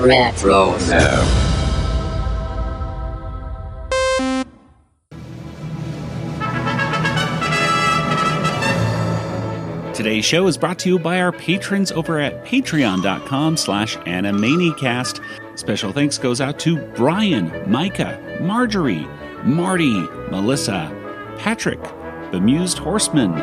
Retro Show. Today's show is brought to you by our patrons over at patreon.com slash animanicast. Special thanks goes out to Brian, Micah, Marjorie, Marty, Melissa, Patrick, Bemused Horseman,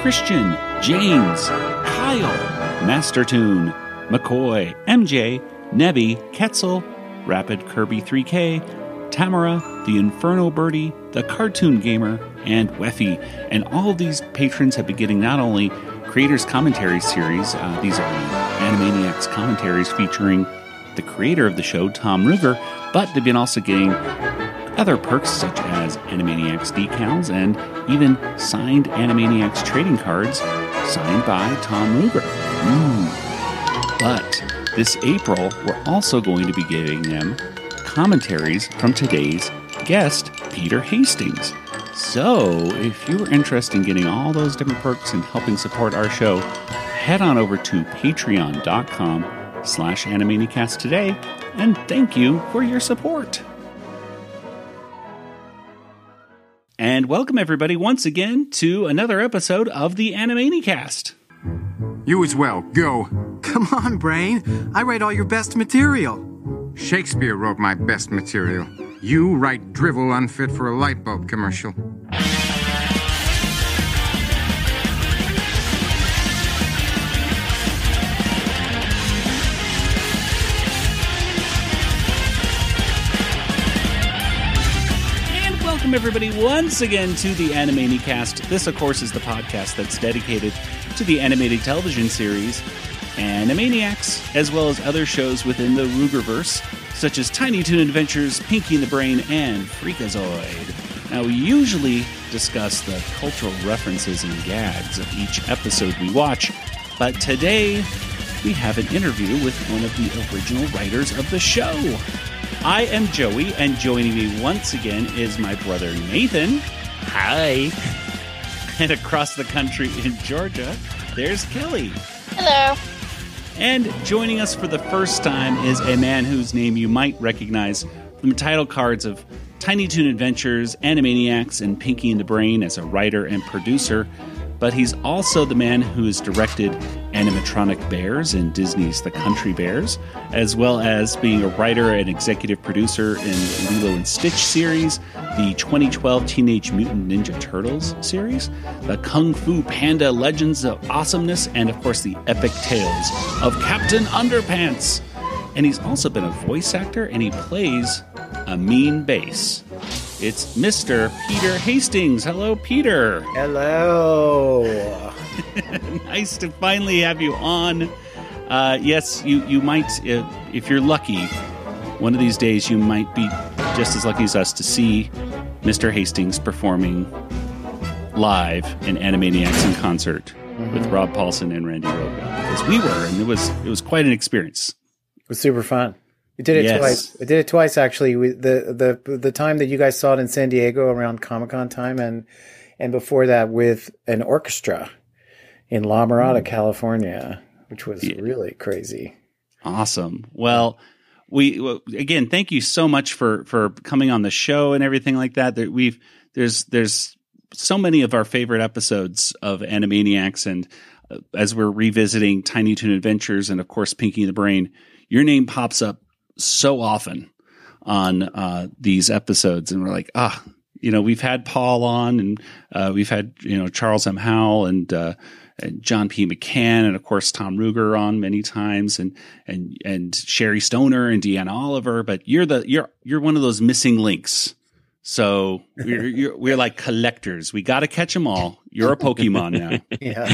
Christian, James, Kyle, Mastertune, McCoy, MJ, Nevi, Ketzel, Rapid Kirby 3K, Tamara, the Inferno Birdie, the Cartoon Gamer, and Weffy. And all of these patrons have been getting not only Creators Commentary series, uh, these are Animaniacs commentaries featuring the creator of the show, Tom Ruegger, but they've been also getting other perks such as Animaniacs decals and even signed Animaniacs trading cards signed by Tom Ruegger. Ooh. But this April, we're also going to be giving them commentaries from today's guest, Peter Hastings. So, if you are interested in getting all those different perks and helping support our show, head on over to patreon.com slash animanicast today, and thank you for your support. And welcome everybody once again to another episode of the Animanicast. You as well. Go. Come on, Brain. I write all your best material. Shakespeare wrote my best material. You write drivel unfit for a light bulb commercial. And welcome everybody once again to the Animanicast. This, of course, is the podcast that's dedicated to the animated television series Animaniacs, as well as other shows within the Rueggerverse, such as Tiny Toon Adventures, Pinky and the Brain, and Freakazoid. Now, we usually discuss the cultural references and gags of each episode we watch, but today we have an interview with one of the original writers of the show. I am Joey, and joining me once again is my brother Nathan. Hi. And across the country in Georgia, there's Kelly. Hello. And joining us for the first time is a man whose name you might recognize from the title cards of Tiny Toon Adventures, Animaniacs, and Pinky and the Brain as a writer and producer. But he's also the man who has directed animatronic bears in Disney's The Country Bears, as well as being a writer and executive producer in Lilo and Stitch series, the 2012 Teenage Mutant Ninja Turtles series, the Kung Fu Panda Legends of Awesomeness, and of course the epic tales of Captain Underpants. And he's also been a voice actor and he plays a mean bass. It's Mr. Peter Hastings. Hello, Peter. Hello. nice to finally have you on. Uh, yes, you you might, uh, if you're lucky, one of these days you might be just as lucky as us to see Mr. Hastings performing live in Animaniacs in concert with Rob Paulsen and Randy Rogel because we were, and it was it was quite an experience. It was super fun. We did it Yes. twice. We did it twice actually. We, the the the time that you guys saw it in San Diego around Comic Con time, and and before that with an orchestra in La Mirada, California, which was really crazy. Awesome. Well, we well, again, thank you so much for for coming on the show and everything like that. That we've there's there's so many of our favorite episodes of Animaniacs, and uh, as we're revisiting Tiny Toon Adventures and of course Pinky and the Brain, your name pops up so often on uh, these episodes, and we're like, ah, you know, we've had Paul on, and uh, we've had you know Charles M. Howell and. Uh, and John P. McCann, and of course Tom Ruegger on many times, and and and Sherri Stoner and Deanna Oliver. But you're the you're you're one of those missing links. So we're you're, we're like collectors. We got to catch them all. You're a Pokemon now. Yeah.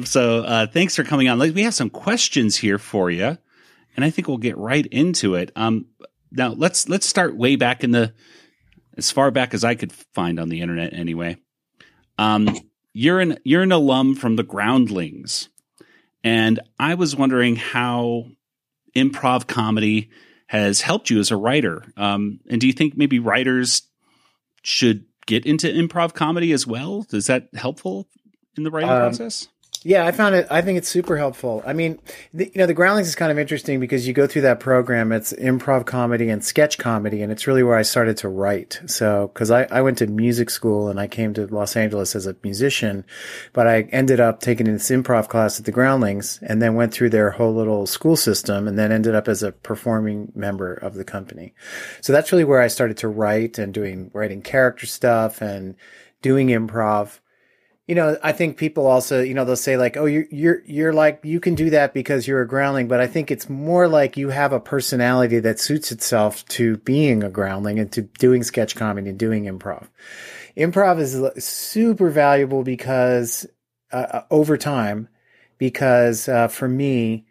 so uh, thanks for coming on. Like, We have some questions here for you, and I think we'll get right into it. Um, now let's let's start way back in the as far back as I could find on the internet, anyway. Um, you're an you're an alum from the Groundlings, and I was wondering how improv comedy has helped you as a writer. Um, and do you think maybe writers should get into improv comedy as well? Is that helpful in the writing Um, process? Yeah, I found it. I think it's super helpful. I mean, the, you know, the Groundlings is kind of interesting because you go through that program. It's improv comedy and sketch comedy, and it's really where I started to write. So, because I, I went to music school and I came to Los Angeles as a musician, but I ended up taking this improv class at the Groundlings, and then went through their whole little school system, and then ended up as a performing member of the company. So that's really where I started to write and doing writing character stuff and doing improv you know, I think people also, you know, they'll say like, "Oh, you're you're you're like you can do that because you're a groundling," but I think it's more like you have a personality that suits itself to being a groundling and to doing sketch comedy and doing improv. Improv is super valuable because uh, uh, over time, because uh, for me,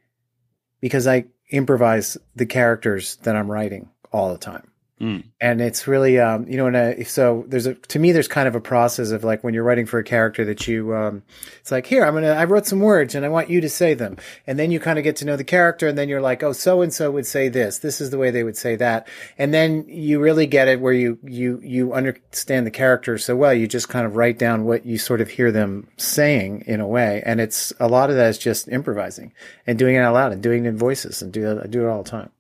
because I improvise the characters that I'm writing all the time. Mm. And it's really, um, you know, a, so there's a, to me, there's kind of a process of like when you're writing for a character that you, um, it's like, here, I'm going to, I wrote some words and I want you to say them. And then you kind of get to know the character and then you're like, oh, so and so would say this. This is the way they would say that. And then you really get it where you, you, you understand the character so well. You just kind of write down what you sort of hear them saying in a way. And it's a lot of that is just improvising and doing it out loud and doing it in voices and do, I do it all the time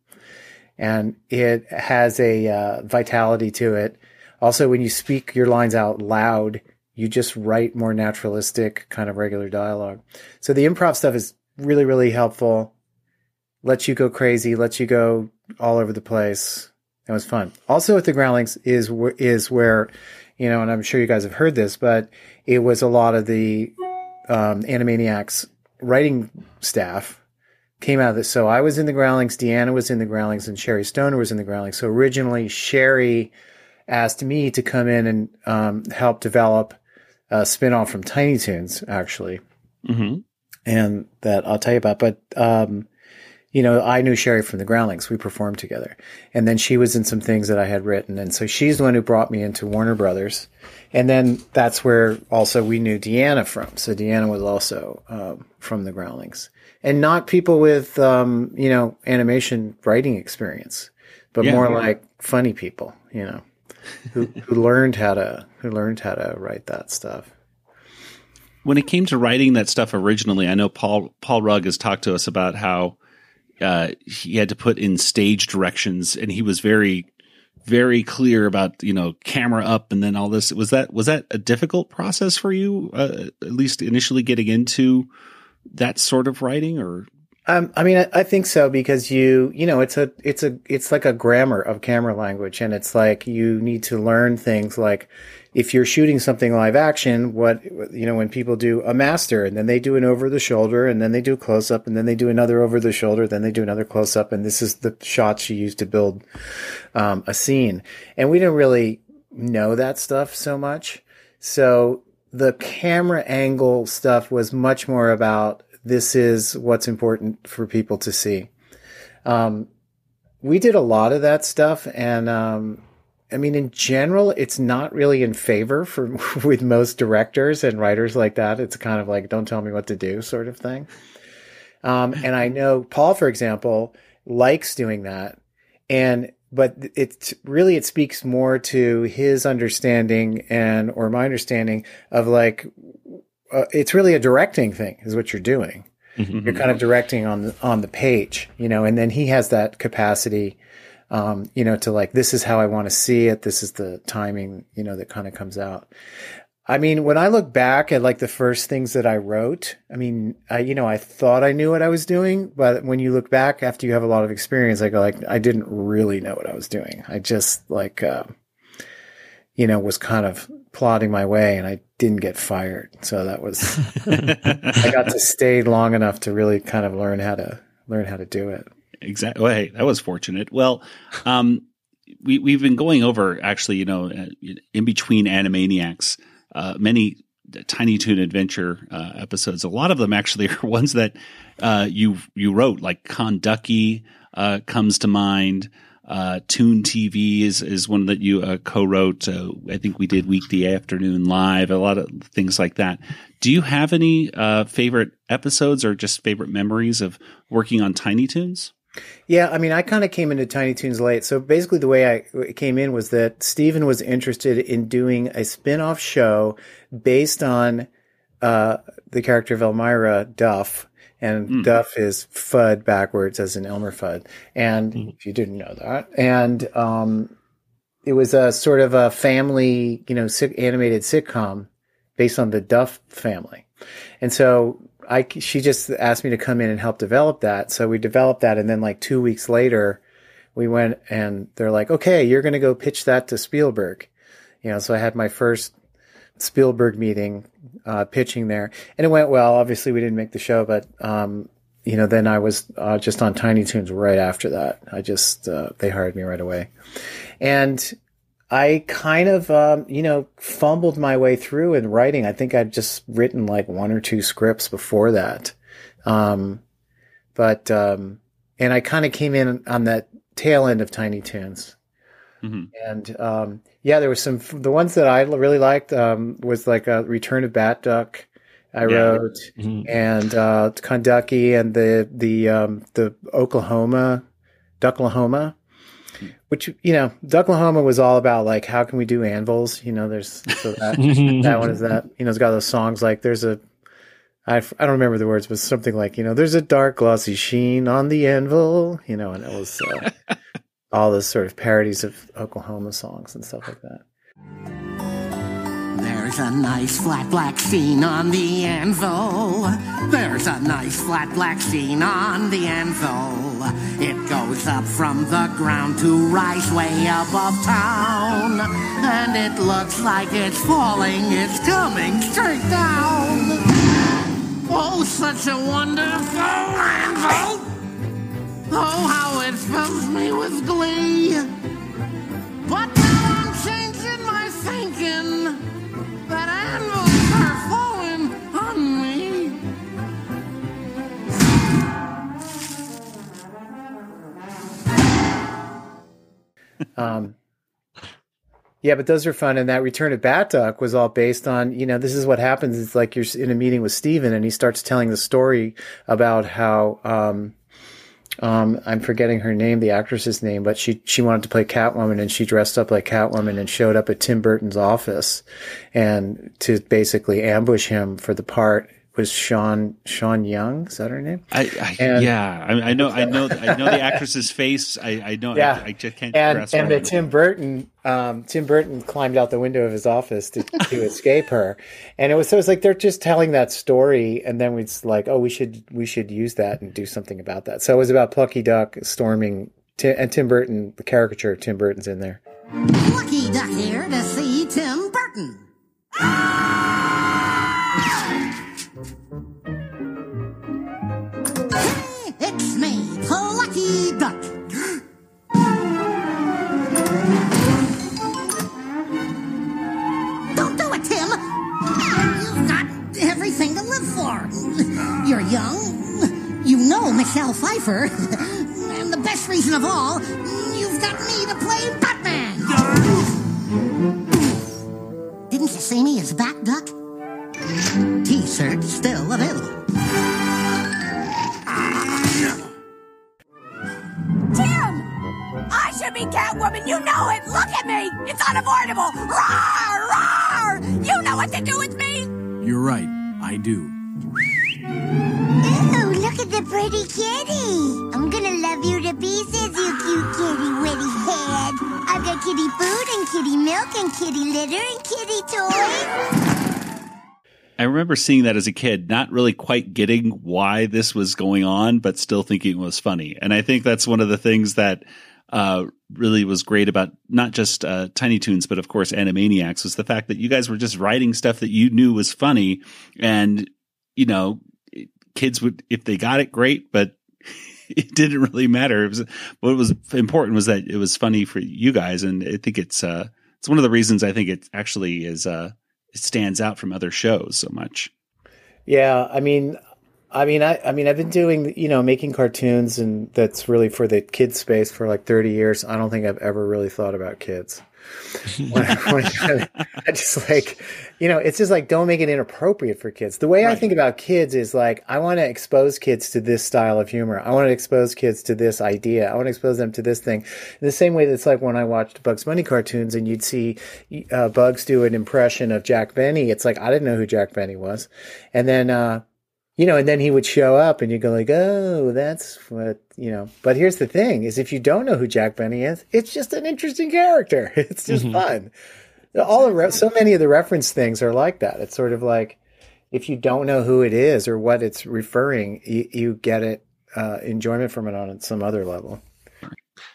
and it has a uh, vitality to it. Also, when you speak your lines out loud, you just write more naturalistic kind of regular dialogue. So the improv stuff is really, really helpful. Lets you go crazy, lets you go all over the place. That was fun. Also, with the Groundlings is is where, you know, and I'm sure you guys have heard this, but it was a lot of the um, Animaniacs writing staff came out of this. So I was in the Groundlings, Deanna was in the Groundlings, and Sherri Stoner was in the Groundlings. So originally, Sherri asked me to come in and um, help develop a spinoff from Tiny Toons, actually. Mm-hmm. And that I'll tell you about. But, um, you know, I knew Sherri from the Groundlings. We performed together. And then she was in some things that I had written. And so she's the one who brought me into Warner Brothers. And then that's where also we knew Deanna from. So Deanna was also um, from the Groundlings and not people with um, you know animation writing experience, but yeah, more yeah. like funny people, you know, who who learned how to who learned how to write that stuff. When it came to writing that stuff originally, I know Paul Paul Rugg has talked to us about how uh, he had to put in stage directions, and he was very very clear about you know camera up and then all this was that was that a difficult process for you uh, at least initially getting into that sort of writing or um, I mean, I, I, think so because you, you know, it's a, it's a, it's like a grammar of camera language, and it's like you need to learn things like if you're shooting something live action, what, you know, when people do a master and then they do an over the shoulder and then they do a close up and then they do another over the shoulder, then they do another close up, and this is the shots you use to build um, a scene. And we didn't really know that stuff so much, so the camera angle stuff was much more about this is what's important for people to see. Um, we did a lot of that stuff, and um, I mean, in general, it's not really in favor for with most directors and writers like that. It's kind of like, don't tell me what to do, sort of thing. Um, and I know Paul, for example, likes doing that, and but it really it speaks more to his understanding and or my understanding of like uh, it's really a directing thing is what you're doing. Mm-hmm. you're kind of directing on the on the page you know and then he has that capacity um, you know to like this is how i want to see it. This is the timing you know that kind of comes out I mean, when I look back at like the first things that I wrote, I mean, I, you know, I thought I knew what I was doing, but when you look back after you have a lot of experience, I go like, I didn't really know what I was doing. I just like, uh, you know, was kind of plodding my way and I didn't get fired. So that was, I got to stay long enough to really kind of learn how to learn how to do it. Exactly. Well, hey, that was fortunate. Well, um, we, we've been going over actually, you know, uh, in between Animaniacs, uh, many Tiny Toon Adventure uh, episodes. A lot of them actually are ones that uh, you you wrote, like Kon Ducki uh, comes to mind. Uh, Toon TV is is one that you uh, co-wrote. Uh, I think we did Weekday Afternoon Live. A lot of things like that. Do you have any favorite episodes or just favorite memories of working on Tiny Toons? Yeah, I mean, I kind of came into Tiny Toons late. So basically, the way I came in was that Steven was interested in doing a spin off show based on uh, the character of Elmyra Duff, and Duff is Fudd backwards as in Elmer Fudd. And if you didn't know that, and um, it was a sort of a family, you know, animated sitcom based on the Duff family. And so I, she just asked me to come in and help develop that. So we developed that. And then like two weeks later, we went and they're like, okay, you're going to go pitch that to Spielberg. You know, so I had my first Spielberg meeting, uh, pitching there and it went well. Obviously we didn't make the show, but, um, you know, then I was uh, just on Tiny Toons right after that. I just, uh, they hired me right away. And I kind of, um, you know, fumbled my way through in writing. I think I'd just written like one or two scripts before that. Um, but, um, and I kind of came in on that tail end of Tiny Toons. Mhm. And, um, yeah, there was some, the ones that I really liked, um, was like a Return of Bat Duck. I Yeah. wrote Mhm. and, uh, Kentucky and the, the, um, the Oklahoma, Ducklahoma which you know, Ducklahoma was all about like how can we do anvils? You know, there's so that that one is that you know it's got those songs like there's a I, f- I don't remember the words, but something like you know there's a dark glossy sheen on the anvil, you know, and it was uh, all those sort of parodies of Oklahoma songs and stuff like that. There's a nice flat black sheen on the anvil. There's a nice flat black sheen on the anvil. It goes up from the ground to rise way above town. And it looks like it's falling, it's coming straight down. Oh, such a wonderful anvil! Oh, how it fills me with glee. But Um, yeah, but those are fun. And that Return of Bat Duck was all based on, you know, this is what happens. It's like you're in a meeting with Steven and he starts telling the story about how, um, um, I'm forgetting her name, the actress's name, but she, she wanted to play Catwoman and she dressed up like Catwoman and showed up at Tim Burton's office and to basically ambush him for the part was Sean, Sean Young. Is that her name? I, I And- yeah, I, I know, I know, I know the actress's face. I, I know, Yeah. I, I just can't and grasp and her the Tim Burton, um, Tim Burton climbed out the window of his office to, to escape her, and it was so it was like they're just telling that story, and then it's like, oh, we should we should use that and do something about that. So it was about Plucky Duck storming, Ti- and Tim Burton, the caricature of Tim Burton's in there. Plucky Duck here to see Tim Burton. Hey, Duck. Don't do it, Tim. You've got everything to live for. You're young. You know Michelle Pfeiffer. And the best reason of all, you've got me to play Batman. Didn't you see me as Bat Duck? T-shirt still available. I should Catwoman, you know it! Look at me! It's unavoidable! Roar! Roar! You know what to do with me! You're right. I do. Ooh, look at the pretty kitty. I'm gonna love you to pieces, you cute kitty witty head. I've got kitty food and kitty milk and kitty litter and kitty toys. I remember seeing that as a kid, not really quite getting why this was going on, but still thinking it was funny. And I think that's one of the things that uh, really was great about not just uh, Tiny Toons, but of course Animaniacs, was the fact that you guys were just writing stuff that you knew was funny, and you know, kids would if they got it, great, but it didn't really matter. It was what was important was that it was funny for you guys, and I think it's uh, it's one of the reasons I think it actually is uh, it stands out from other shows so much. Yeah, I mean, I mean, I, I mean, I've been doing, you know, making cartoons, and that's really for the kids space for like thirty years. I don't think I've ever really thought about kids. when, when I just like, you know, it's just like don't make it inappropriate for kids. The way I think about kids is like I want to expose kids to this style of humor. I want to expose kids to this idea. I want to expose them to this thing. In the same way that's like when I watched Bugs Bunny cartoons and you'd see uh, Bugs do an impression of Jack Benny. It's like I didn't know who Jack Benny was, and then. uh you know, and then he would show up and you go like, oh, that's what, you know, but here's the thing is if you don't know who Jack Benny is, it's just an interesting character. It's just Mhm. fun. All the re- so many of the reference things are like that. It's sort of like if you don't know who it is or what it's referring, you, you get it, uh, enjoyment from it on some other level.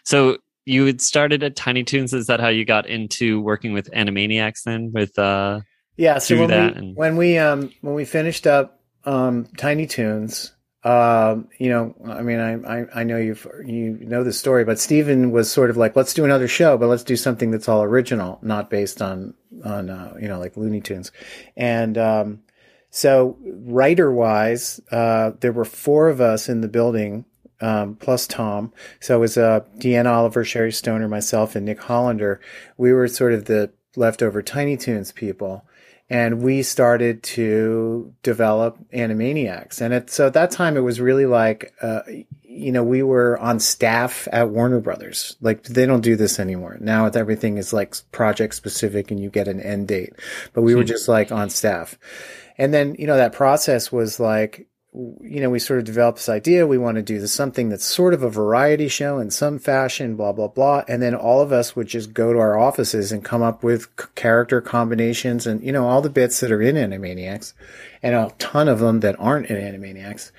So you had started at Tiny Toons. Is that how you got into working with Animaniacs then? With uh, Yeah, so when that we and when we um when we finished up um Tiny Toons, um you know, I mean, I I, I know you you know the story, but Steven was sort of like, let's do another show, but let's do something that's all original, not based on on uh, you know like Looney Tunes, and um so writer wise, uh there were four of us in the building. Um, plus Tom. So it was uh, Deanna Oliver, Sherri Stoner, myself, and Nick Hollander. We were sort of the leftover Tiny Toons people and we started to develop Animaniacs. And at so at that time, it was really like, uh, you know, we were on staff at Warner Brothers. Like they don't do this anymore. Now everything is like project specific, and you get an end date. But we were just like on staff, and then you know that process was like. You know, we sort of developed this idea. We want to do this, something that's sort of a variety show in some fashion, blah, blah, blah. And then all of us would just go to our offices and come up with c- character combinations and, you know, all the bits that are in Animaniacs and a ton of them that aren't in Animaniacs.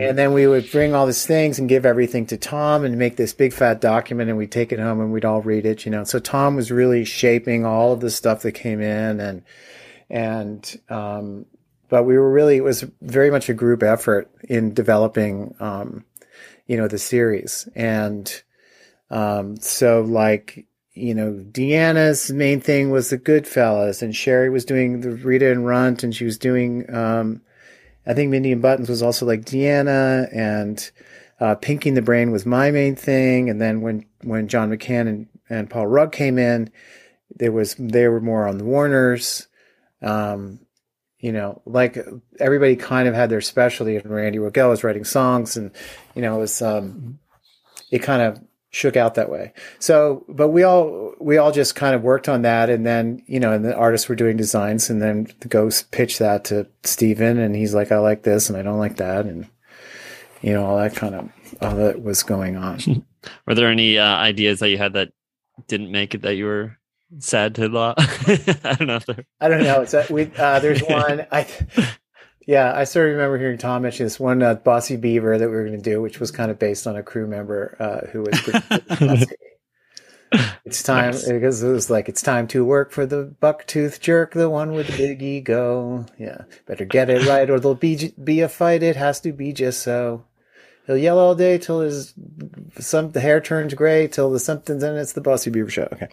And then we would bring all these things and give everything to Tom and make this big fat document and we'd take it home and we'd all read it, you know. So Tom was really shaping all of the stuff that came in and, and, um, but we were really, it was very much a group effort in developing, um, you know, the series. And, um, so like, you know, Deanna's main thing was the Goodfeathers and Sherri was doing the Rita and Runt and she was doing, um, I think Mindy and Buttons was also like Deanna and, uh, Pinky and the Brain was my main thing. And then when, when John McCann and, and Paul Rugg came in, there was, they were more on the Warners. Um, you know, like everybody kind of had their specialty and Randy Rogel was writing songs and, you know, it was, um, it kind of shook out that way. So, but we all, we all just kind of worked on that. And then, you know, and the artists were doing designs and then the ghost pitched that to Steven and he's like, I like this and I don't like that. And, you know, all that kind of, all that was going on. were there any uh, ideas that you had that didn't make it that you were sad to lot? I don't know. I don't know. It's a, we, uh, there's one, I, yeah, I sort of remember hearing Tom mention this one, uh, Bossy Beaver that we were going to do, which was kind of based on a crew member, uh, who was. It's time because it was like it's time to work for the bucktooth jerk, the one with the big ego. Yeah, better get it right, or there'll be be a fight. It has to be just so. He'll yell all day till his some the hair turns gray till the something's in it's the Bossy Beaver show. Okay,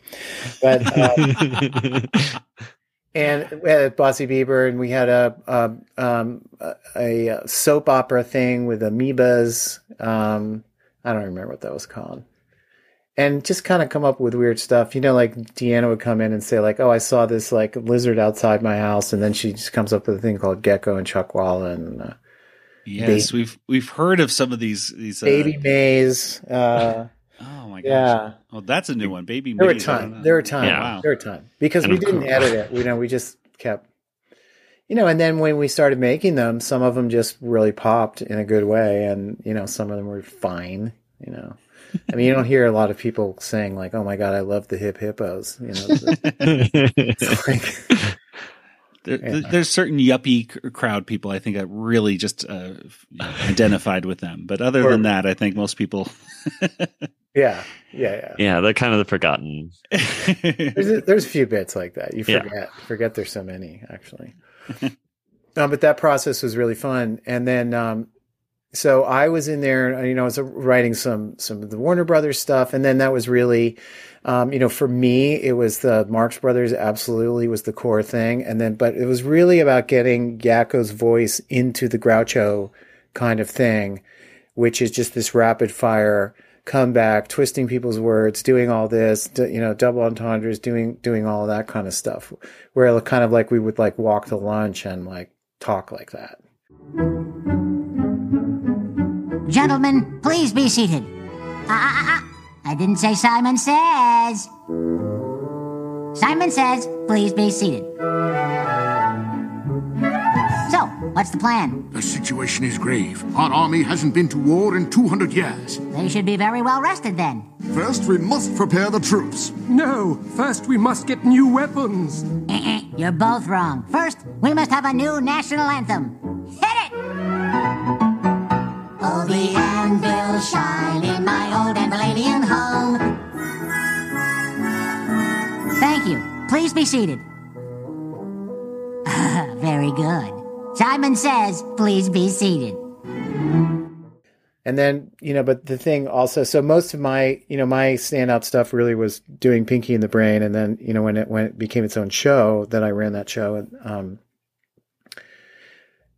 but um, and we had Bossy Beaver, and we had a a, um, a, a soap opera thing with amoebas. Um, I don't remember what that was called and just kind of come up with weird stuff. You know, like Deanna would come in and say, like, "Oh, I saw this like lizard outside my house," and then she just comes up with a thing called Gecko and Chuckwalla and uh, Yes, we've we've heard of some of these these uh, Baby Maze. Uh, Oh my gosh! yeah, Oh, that's a new one. Baby. there were Maze, I don't time. There were time. Wow. There were time because And we didn't course- edit it. You know, we just kept. You know, and then when we started making them, some of them just really popped in a good way, and you know, some of them were fine. You know, I mean, you don't hear a lot of people saying like, "Oh my god, I love the hip hippos." You know, it's like- There, there- There's certain yuppie crowd people I think that really just uh, identified with them, but other Or- than that, I think most people. yeah, yeah, yeah. yeah, they're kind of the forgotten. There's a, there's a few bits like that. You Yeah. forget forget there's so many actually. no, but that process was really fun. And then um, so I was in there, you know, I was writing some some of the Warner Brothers stuff, and then that was really, um, you know, for me, it was the Marx Brothers. Absolutely was the core thing, and then but it was really about getting Yakko's voice into the Groucho kind of thing, which is just this rapid fire comeback, twisting people's words, doing all this, you know, double entendres, doing doing all that kind of stuff. Where kind of like we would like walk to lunch and like talk like that. Gentlemen, please be seated. Ah, ah, ah, ah. I didn't say Simon says. Simon says, please be seated. So, what's the plan? The situation is grave. Our army hasn't been to war in 200 years. They should be very well rested then. First, we must prepare the troops. No, first we must get new weapons. Eh-eh, You're both wrong. First, we must have a new national anthem. Hit it! Oh, the anvil shine in my old Anvilian home. Thank you. Please be seated. Very good. Simon says, please be seated. And then, you know, but the thing also, so most of my, you know, my standout stuff really was doing Pinky in the Brain. And then, you know, when it, when it became its own show, that I ran that show. And, um,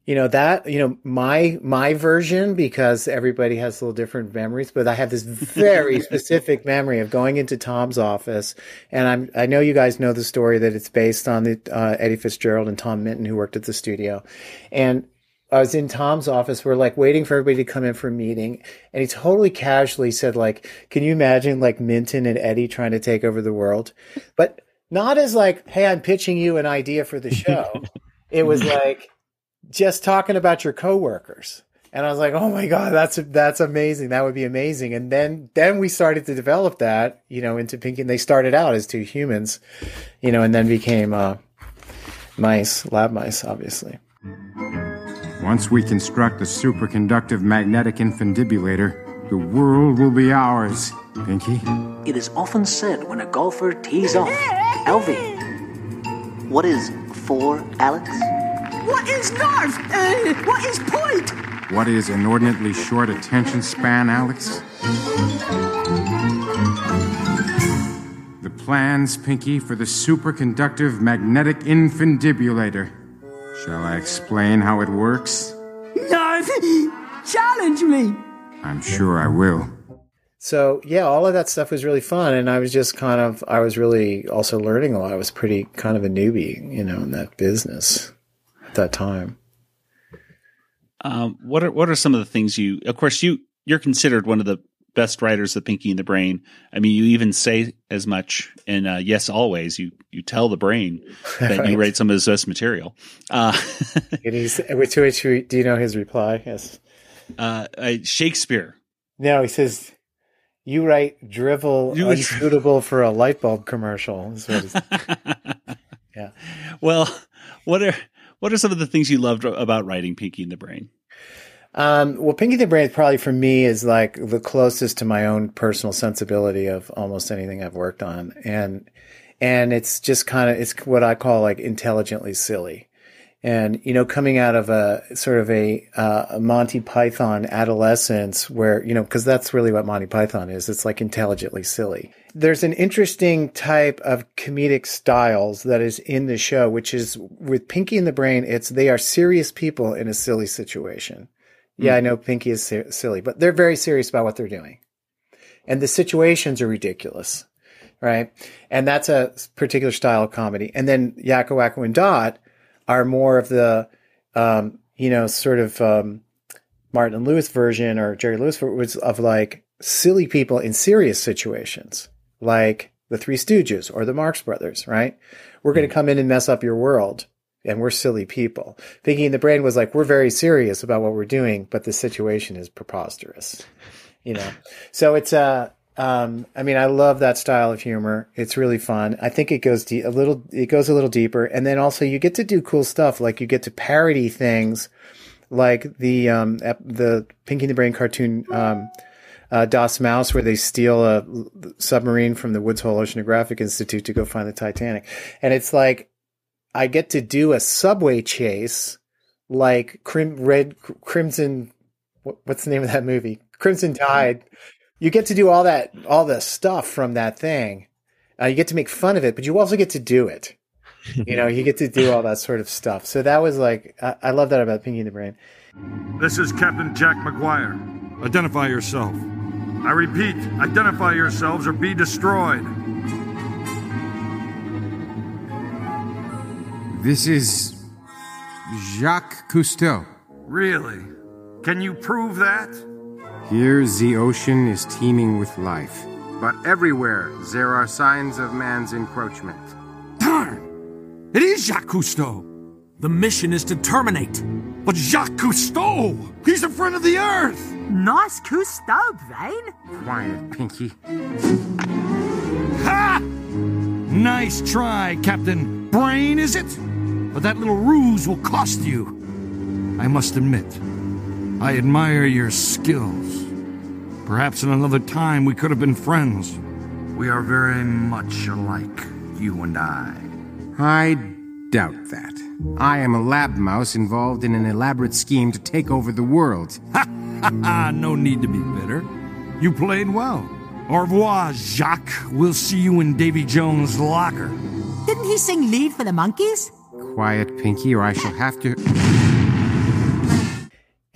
you know, that, you know, my, my version, because everybody has little different memories, but I have this very specific memory of going into Tom's office. And I'm, I know you guys know the story that it's based on the, uh, Eddie Fitzgerald and Tom Minton who worked at the studio. And, I was in Tom's office. We're like waiting for everybody to come in for a meeting. And he totally casually said, like, can you imagine like Minton and Eddie trying to take over the world? But not as like, hey, I'm pitching you an idea for the show. it was like just talking about your coworkers. And I was like, oh my God, that's, that's amazing. That would be amazing. And then, then we started to develop that, you know, into Pinky. And they started out as two humans, you know, and then became, uh, mice, lab mice, obviously. Once we construct a superconductive magnetic infundibulator, the world will be ours, Pinky. It is often said when a golfer tees off, LV. What is four, Alex? What is Narf? Uh, what is point? What is inordinately short attention span, Alex? The plans, Pinky, for the superconductive magnetic infundibulator. Shall I explain how it works? Narf, challenge me. I'm sure I will. So yeah, all of that stuff was really fun, and I was just kind of I was really also learning a lot. I was pretty kind of a newbie, you know, in that business at that time. Um, what are what are some of the things you? Of course, you you're considered one of the best writers of Pinky and the Brain. I mean, you even say as much in uh, Yes Always. You you tell the brain that Right. you write some of his best material. Uh, And he's which which do you know his reply? Yes. uh, uh, Shakespeare. No, he says, "You write drivel You unsuitable for a light bulb commercial." Yeah. Well, what are what are some of the things you loved about writing Pinky and the Brain? Um, well, Pinky in the Brain probably for me is like the closest to my own personal sensibility of almost anything I've worked on, and and it's just kind of it's what I call like intelligently silly, and you know coming out of a sort of a, uh, a Monty Python adolescence where you know because that's really what Monty Python is. It's like intelligently silly. There's an interesting type of comedic styles that is in the show, which is with Pinky and the Brain. It's they are serious people in a silly situation. Yeah, I know Pinky is si- silly, but they're very serious about what they're doing. And the situations are ridiculous, right? And that's a particular style of comedy. And then Yakko, Wakko, and Dot are more of the, um, you know, sort of um, Martin Lewis version or Jerry Lewis was of like silly people in serious situations, like the Three Stooges or the Marx Brothers, right? We're going to come in and mess up your world and we're silly people. Thinking the Brain was like, we're very serious about what we're doing, but the situation is preposterous, you know? So it's, uh, um, I mean, I love that style of humor. It's really fun. I think it goes de- a little, it goes a little deeper. And then also you get to do cool stuff. Like you get to parody things like the, um, the Pinky and the Brain cartoon, um, uh, Mouse, where they steal a submarine from the Woods Hole Oceanographic Institute to go find the Titanic. And it's like, I get to do a subway chase like Crim- Red Crimson. What, what's the name of that movie? Crimson Tide. You get to do all that, all the stuff from that thing. Uh, you get to make fun of it, but you also get to do it. You know, you get to do all that sort of stuff. So that was like, I, I love that about Pinky and the Brain. This is Captain Jack McGuire. Identify yourself. I repeat, identify yourselves or be destroyed. This is Jacques Cousteau. Really? Can you prove that? Here, the ocean is teeming with life. But everywhere, there are signs of man's encroachment. Darn! It is Jacques Cousteau! The mission is to terminate. But Jacques Cousteau! He's a friend of the Earth! Nice Cousteau, Brain. Quiet, Pinky. Ha! Nice try, Captain. Brain, is it? But that little ruse will cost you. I must admit, I admire your skills. Perhaps in another time we could have been friends. We are very much alike, you and I. I doubt that. I am a lab mouse involved in an elaborate scheme to take over the world. Ha ha! No need to be bitter. You played well. Au revoir, Jacques. We'll see you in Davy Jones' locker. Didn't he sing lead for the Monkees? Quiet, Pinky, or I shall have to.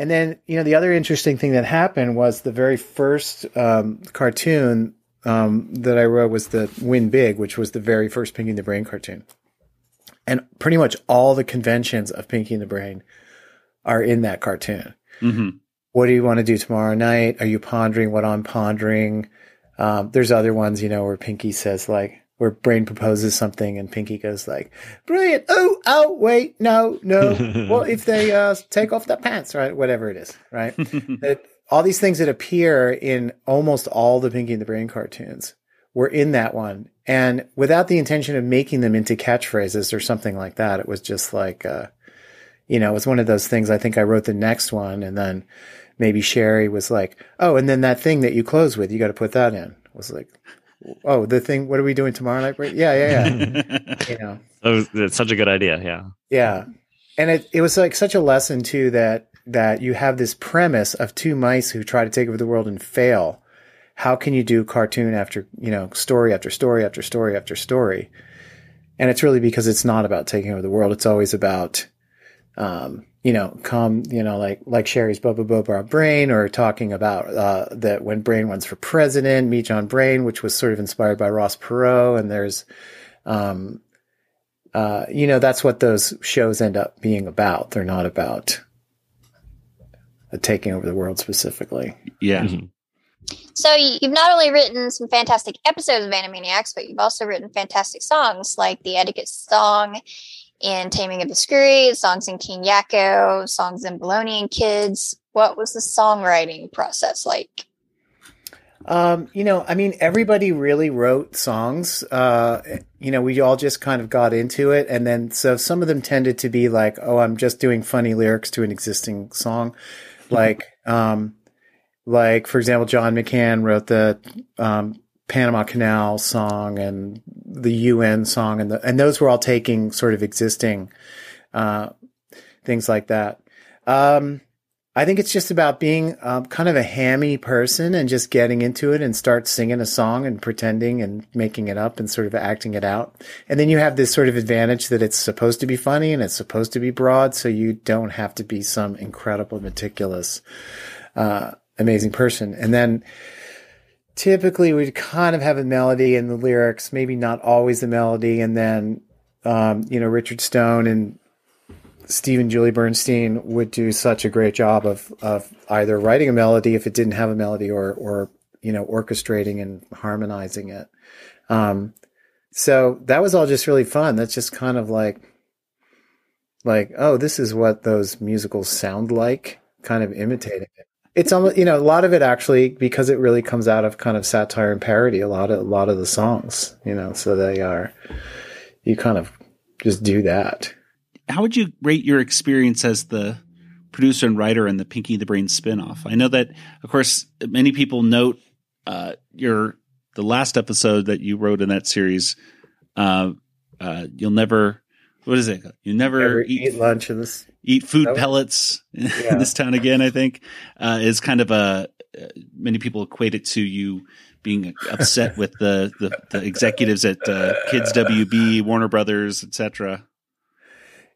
And then, you know, the other interesting thing that happened was the very first um, cartoon um, that I wrote was the Win Big, which was the very first Pinky and the Brain cartoon. And pretty much all the conventions of Pinky and the Brain are in that cartoon. Mm-hmm. What do you want to do tomorrow night? Are you pondering what I'm pondering? Um, there's other ones, you know, where Pinky says like, where Brain proposes something and Pinky goes like, brilliant. Oh, oh, wait, no, no. well, if they uh, take off their pants, right? Whatever it is, right? that, all these things that appear in almost all the Pinky and the Brain cartoons were in that one. And without the intention of making them into catchphrases or something like that, it was just like, uh, you know, it was one of those things. I think I wrote the next one and then maybe Sherri was like, oh, and then that thing that you close with, you got to put that in. I was like, oh, the thing, what are we doing tomorrow night? Yeah, yeah, yeah. you know, Oh, it's such a good idea. Yeah. yeah. And it, it was like such a lesson too that, that you have this premise of two mice who try to take over the world and fail. How can you do cartoon after, you know, story after story after story after story? And it's really because it's not about taking over the world. It's always about, um, you know, come, you know, like, like Sherri's Bubba Bubba Brain or talking about, uh, that when Brain runs for president, Meet John Brain, which was sort of inspired by Ross Perot. And there's, um, uh, you know, that's what those shows end up being about. They're not about uh, taking over the world specifically. Yeah. So you've not only written some fantastic episodes of Animaniacs, but you've also written fantastic songs like the Etiquette song in Taming of the Screwy, songs in King Yakko, songs in Baloney and Kids. What was the songwriting process like? Um, you know, I mean, everybody really wrote songs. Uh, you know, we all just kind of got into it. And then, so some of them tended to be like, oh, I'm just doing funny lyrics to an existing song. Like, um, like, for example, John McCann wrote the, um, Panama Canal song and the UN song and the, and those were all taking sort of existing, uh, things like that. Um, I think it's just about being um, kind of a hammy person and just getting into it and start singing a song and pretending and making it up and sort of acting it out. And then you have this sort of advantage that it's supposed to be funny and it's supposed to be broad. So you don't have to be some incredible, meticulous, uh, amazing person. And then typically we'd kind of have a melody in the lyrics, maybe not always the melody. And then, um, you know, Richard Stone and Steve and Julie Bernstein would do such a great job of of either writing a melody if it didn't have a melody or or you know orchestrating and harmonizing it. Um, so that was all just really fun. That's just kind of like like oh this is what those musicals sound like, kind of imitating it. It's almost you know a lot of it actually because it really comes out of kind of satire and parody. A lot of a lot of the songs, you know, so they are you kind of just do that how would you rate your experience as the producer and writer in the Pinky the Brain spinoff? I know that, of course, many people note uh, your the last episode that you wrote in that series. Uh, uh, you'll never, what is it? You never, never eat, eat, lunch in this. Eat food pellets in yeah. this town again. I think uh, is kind of a. many people equate it to you being upset with the, the, the executives at uh, Kids WB, Warner Brothers, etc.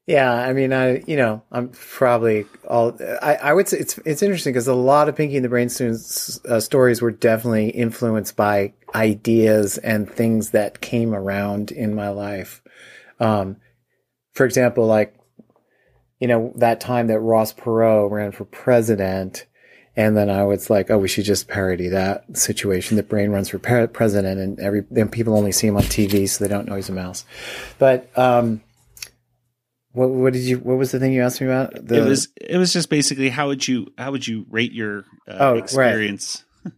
Yeah, I mean, I you know, I'm probably all. I, I would say it's it's interesting because a lot of Pinky and the Brain students uh, stories were definitely influenced by ideas and things that came around in my life. Um, for example, like you know that time that Ross Perot ran for president, and then I was like, oh, we should just parody that situation that Brain runs for president, and every then people only see him on TV, so they don't know he's a mouse. But um, what what did you? What was the thing you asked me about? The, it was it was just basically how would you how would you rate your uh, Oh, right. experience?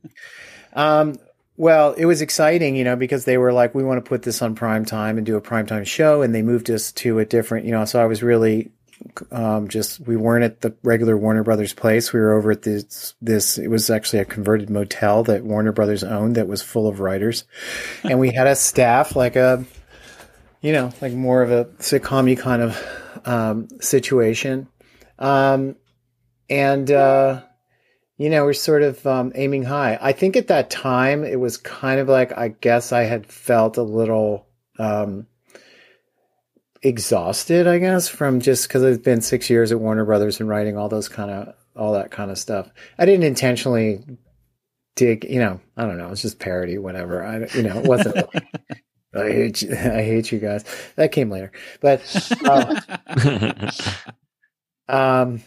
Um, well, it was exciting, you know, because they were like, we want to put this on prime time and do a prime time show. And they moved us to a different, you know, so I was really, um, just, we weren't at the regular Warner Brothers place. We were over at this, this, it was actually a converted motel that Warner Brothers owned that was full of writers. and we had a staff like a, you know, like more of a sitcom kind of, um, situation. Um, and, uh, you know, we're sort of um, aiming high. I think at that time it was kind of like I guess I had felt a little um, exhausted. I guess from just because it's been six years at Warner Brothers and writing all those kind of all that kind of stuff. I didn't intentionally dig. You know, I don't know. It's just parody, whatever. I you know, it wasn't. like, I hate you. I hate you guys. That came later, but. Uh, um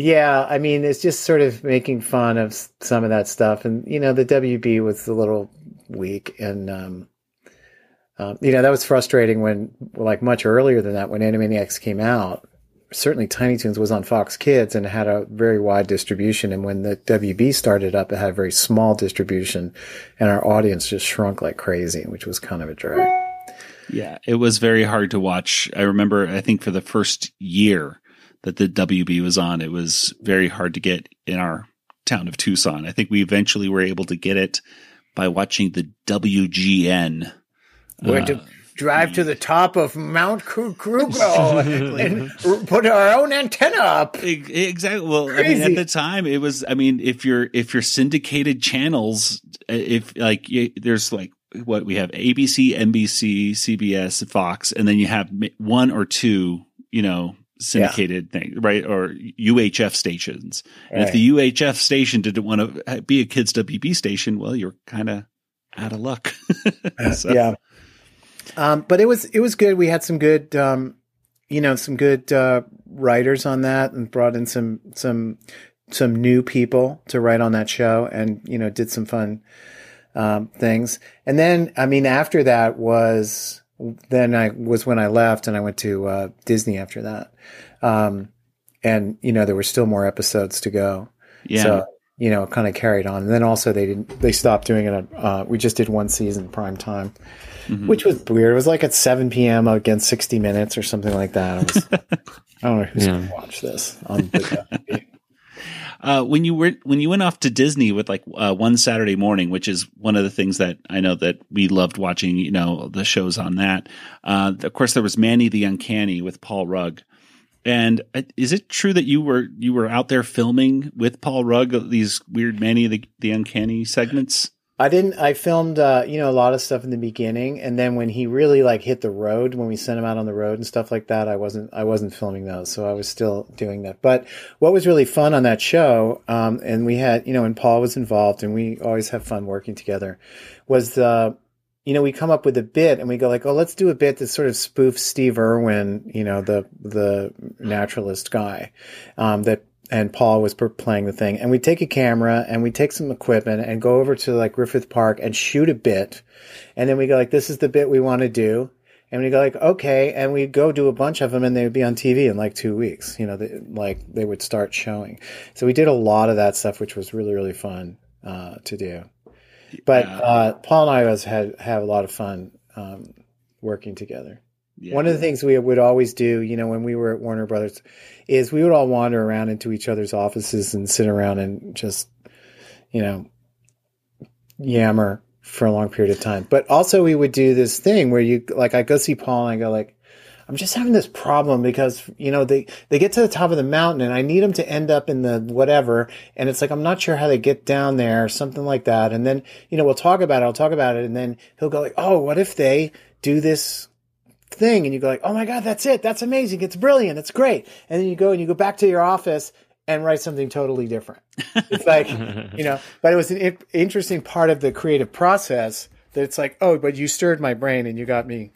yeah, I mean, it's just sort of making fun of some of that stuff, and you know, the WB was a little weak, and um, um, you know, that was frustrating when, like, much earlier than that, when Animaniacs came out. Certainly, Tiny Toons was on Fox Kids and had a very wide distribution, and when the WB started up, it had a very small distribution, and our audience just shrunk like crazy, which was kind of a drag. Yeah, it was very hard to watch. I remember, I think for the first year that the WB was on, it was very hard to get in our town of Tucson. I think we eventually were able to get it by watching the WGN. We had Uh, to drive to the top of Mount Kru- Krugo and put our own antenna up. Exactly. Well, I mean, at the time, it was. I mean, if you're if you're syndicated channels, uh, if like you, there's like what we have ABC, NBC, CBS, Fox, and then you have one or two, you know, syndicated things, right? Or UHF stations. And if the UHF station didn't want to be a kids WB station, well, you're kind of out of luck. So- Yeah. Um, but it was it was good. We had some good, um, you know, some good uh, writers on that, and brought in some some some new people to write on that show, and you know, did some fun um, things. And then, I mean, after that was then I was when I left, and I went to uh, Disney after that. Um, and you know, there were still more episodes to go. Yeah. So, you know, kind of carried on. And then also they didn't, they stopped doing it. Uh, we just did one season prime time, Mm-hmm. which was weird. It was like at 7 p.m. against 60 minutes or something like that. I, was, I don't know who's going to watch this on the uh, when you were when you went off to Disney with like uh, one Saturday morning, which is one of the things that I know that we loved watching. You know the shows on that. Uh, of course, there was Manny the Uncanny with Paul Rugg. And uh, is it true that you were you were out there filming with Paul Rugg these weird Manny the, the Uncanny segments? I didn't. I filmed, uh, you know, a lot of stuff in the beginning, and then when he really like hit the road, when we sent him out on the road and stuff like that, I wasn't. I wasn't filming those, so I was still doing that. But what was really fun on that show, um, and we had, you know, and Paul was involved, and we always have fun working together, was the. You know, we come up with a bit and we go like, "Oh, let's do a bit that sort of spoofs Steve Irwin, you know, the the naturalist guy, um, that and Paul was playing the thing. And we take a camera and we take some equipment and go over to like Griffith Park and shoot a bit. And then we go like, this is the bit we want to do. And we go like, okay. And we go do a bunch of them and they would be on TV in like two weeks. You know, they, like they would start showing. So we did a lot of that stuff, which was really, really fun, uh, to do. But, uh, Paul and I always had, have a lot of fun, um, working together. One of the things we would always do, you know, when we were at Warner Brothers, is we would all wander around into each other's offices and sit around and just, you know, yammer for a long period of time. But also, we would do this thing where you, like, I go see Paul and I go like, I'm just having this problem because you know they they get to the top of the mountain and I need them to end up in the whatever and it's like I'm not sure how they get down there something like that and then you know we'll talk about it I'll talk about it and then he'll go like oh what if they do this thing and you go like, oh my God, that's it. That's amazing. It's brilliant. It's great. And then you go and you go back to your office and write something totally different. It's like, you know, but it was an I- interesting part of the creative process that it's like, oh, but you stirred my brain and you got me,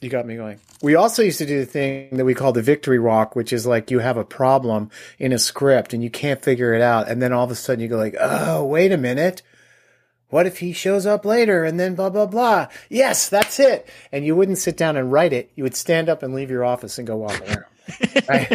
you got me going. We also used to do the thing that we call the victory walk, which is like you have a problem in a script and you can't figure it out. And then all of a sudden you go like, oh, wait a minute. What if he shows up later and then blah, blah, blah? Yes, that's it. And you wouldn't sit down and write it. You would stand up and leave your office and go walk around. Right?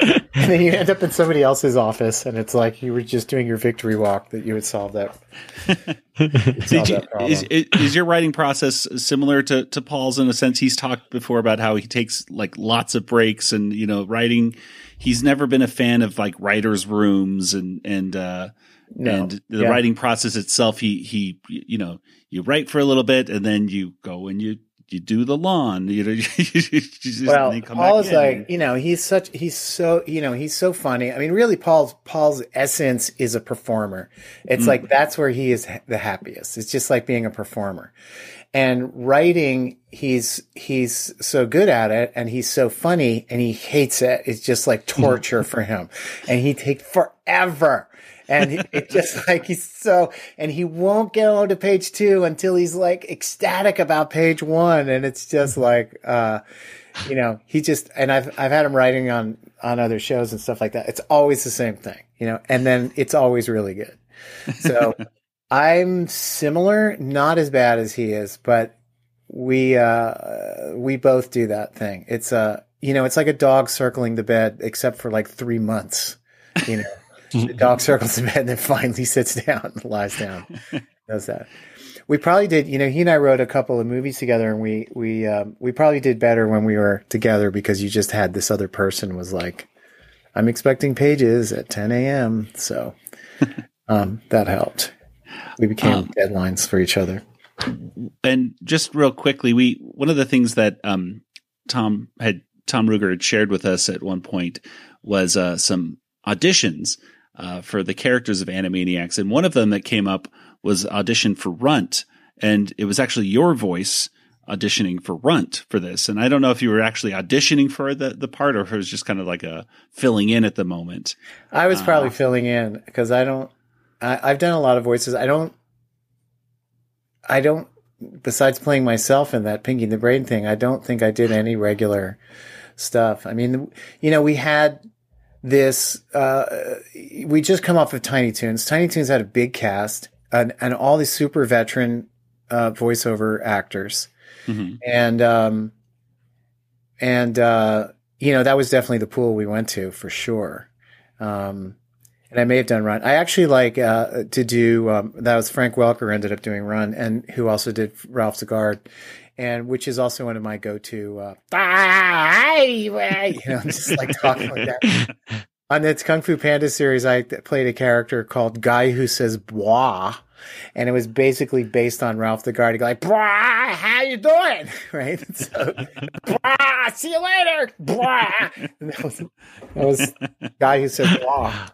and then you end up in somebody else's office and it's like you were just doing your victory walk that you would solve that. Did you, is, is your writing process similar to, to Paul's in a sense? He's talked before about how he takes like lots of breaks and, you know, writing. He's never been a fan of like writers' rooms and, and, uh, No. and the Yeah. writing process itself. He, he, you know, you write for a little bit and then you go and you, you do the lawn, you know, you just, well, and come Paul back is in. like, you know, he's such, he's so, you know, he's so funny. I mean, really, Paul's, Paul's essence is a performer. It's Mm. like, that's where he is the happiest. It's just like being a performer. And writing, he's, he's so good at it and he's so funny and he hates it. It's just like torture for him. And he takes forever. And it- it's just like he's so, and he won't get on to page two until he's like ecstatic about page one. And it's just like, uh, you know, he just, and I've, I've had him writing on, on other shows and stuff like that. It's always the same thing, you know, and then it's always really good. So I'm similar, not as bad as he is, but we, uh, we both do that thing. It's uh, you know, it's like a dog circling the bed, except for like three months, you know. The dog circles the bed and then finally sits down, lies down, does that. We probably did, you know, he and I wrote a couple of movies together, and we we um, we probably did better when we were together because you just had this other person was like, I'm expecting pages at 10 a.m. So um, that helped. We became Um, deadlines for each other. and just real quickly, we one of the things that um, Tom had Tom Ruegger had shared with us at one point was uh, some auditions uh, for the characters of Animaniacs, and one of them that came up was audition for Runt, and it was actually your voice auditioning for Runt for this. And I don't know if you were actually auditioning for the the part or if it was just kind of like a filling in at the moment. I was Uh, probably filling in because I don't. I, I've done a lot of voices. I don't. I don't. Besides playing myself in that Pinky the Brain thing, I don't think I did any regular stuff. I mean, you know, we had this. Uh, we just come off of Tiny Toons. Tiny Toons had a big cast and, and all these super veteran uh, voiceover actors and um and uh you know that was definitely the pool we went to for sure um and I may have done run. I actually like uh, to do um, that was Frank Welker ended up doing run, and who also did Ralph the Guard, and which is also one of my go-to. Uh, you know, just like talking like that. On the Kung Fu Panda series, I played a character called Guy Who Says Bois, and it was basically based on Ralph the Guard. He'd like, "Bois, how you doing?" Right? So, "Bois, see you later." Bois. And that was that was Guy Who Says Bois.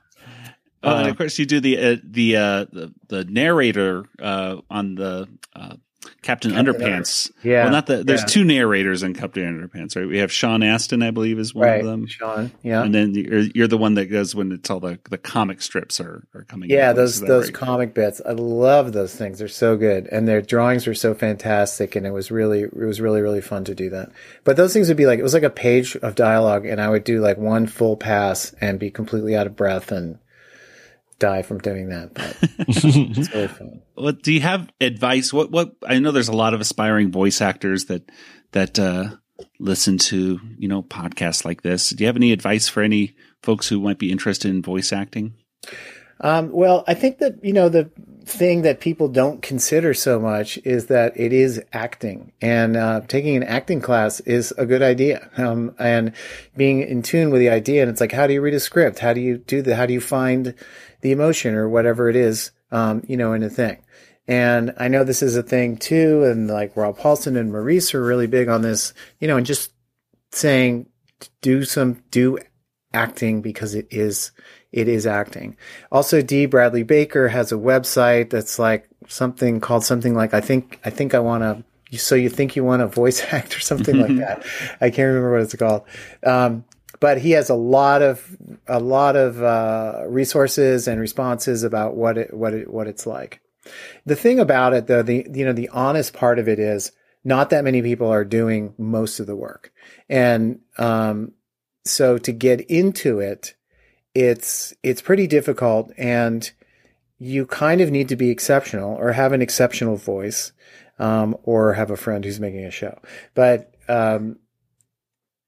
Oh, and of course, you do the uh, the, uh, the the narrator uh, on the uh, Captain, Captain Underpants. Under- Yeah, well, not the. There's yeah. two narrators in Captain Underpants, right? We have Sean Astin, I believe, is one Right, of them. Sean, yeah. and then you're, you're the one that goes when it's all the the comic strips are are coming. Yeah, place. those those right? comic bits. I love those things. They're so good, and their drawings were so fantastic. And it was really, it was really, really fun to do that. But those things would be like it was like a page of dialogue, and I would do like one full pass and be completely out of breath and die from doing that. But it's really fun. What do you have advice? What what I know there's a lot of aspiring voice actors that that uh, listen to you know podcasts like this. Do you have any advice for any folks who might be interested in voice acting? Um, well, I think that you know the thing that people don't consider so much is that it is acting, and uh, taking an acting class is a good idea. Um, and being in tune with the idea, and it's like, how do you read a script? How do you do that? How do you find the emotion or whatever it is, um, you know, in a thing? And I know this is a thing too, and like Rob Paulsen and Maurice are really big on this, you know, and just saying, do some, do acting because it is it is acting. Also, D. Bradley Baker has a website that's like something called something like I think I think I want to so you think you want a voice act or something like that. I can't remember what it's called. Um, but he has a lot of a lot of uh, resources and responses about what it what it what it's like. The thing about it, though, the you know the honest part of it is not that many people are doing most of the work, and um, so to get into it, it's it's pretty difficult, and you kind of need to be exceptional or have an exceptional voice, um, or have a friend who's making a show. But um,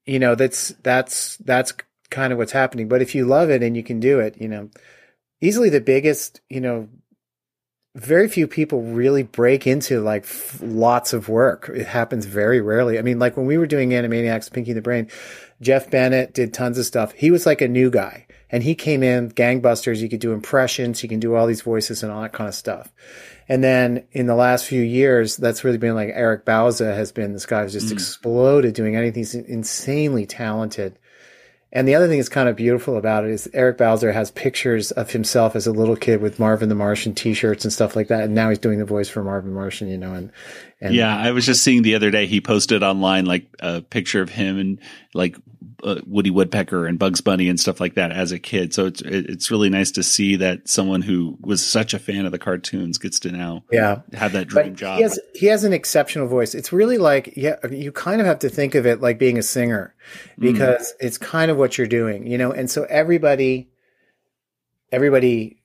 you know, that's that's that's kind of what's happening. But if you love it and you can do it, you know, easily the biggest, you know, very few people really break into like f- lots of work. It happens very rarely. I mean, like when we were doing Animaniacs, Pinky the Brain, Jeff Bennett did tons of stuff. He was like a new guy and he came in gangbusters. You could do impressions. You can do all these voices and all that kind of stuff. And then in the last few years, that's really been like Eric Bauza has been this guy who's just mm. exploded doing anything. He's insanely talented. And the other thing that's kind of beautiful about it is Eric Bauza has pictures of himself as a little kid with Marvin the Martian t-shirts and stuff like that. And now he's doing the voice for Marvin Martian, you know, and, and yeah, I was just seeing the other day, he posted online like a picture of him and like uh, Woody Woodpecker and Bugs Bunny and stuff like that as a kid. So it's it's really nice to see that someone who was such a fan of the cartoons gets to now yeah have that dream but job. He has, he has an exceptional voice. It's really like yeah, you kind of have to think of it like being a singer because mm. it's kind of what you're doing, you know. And so everybody everybody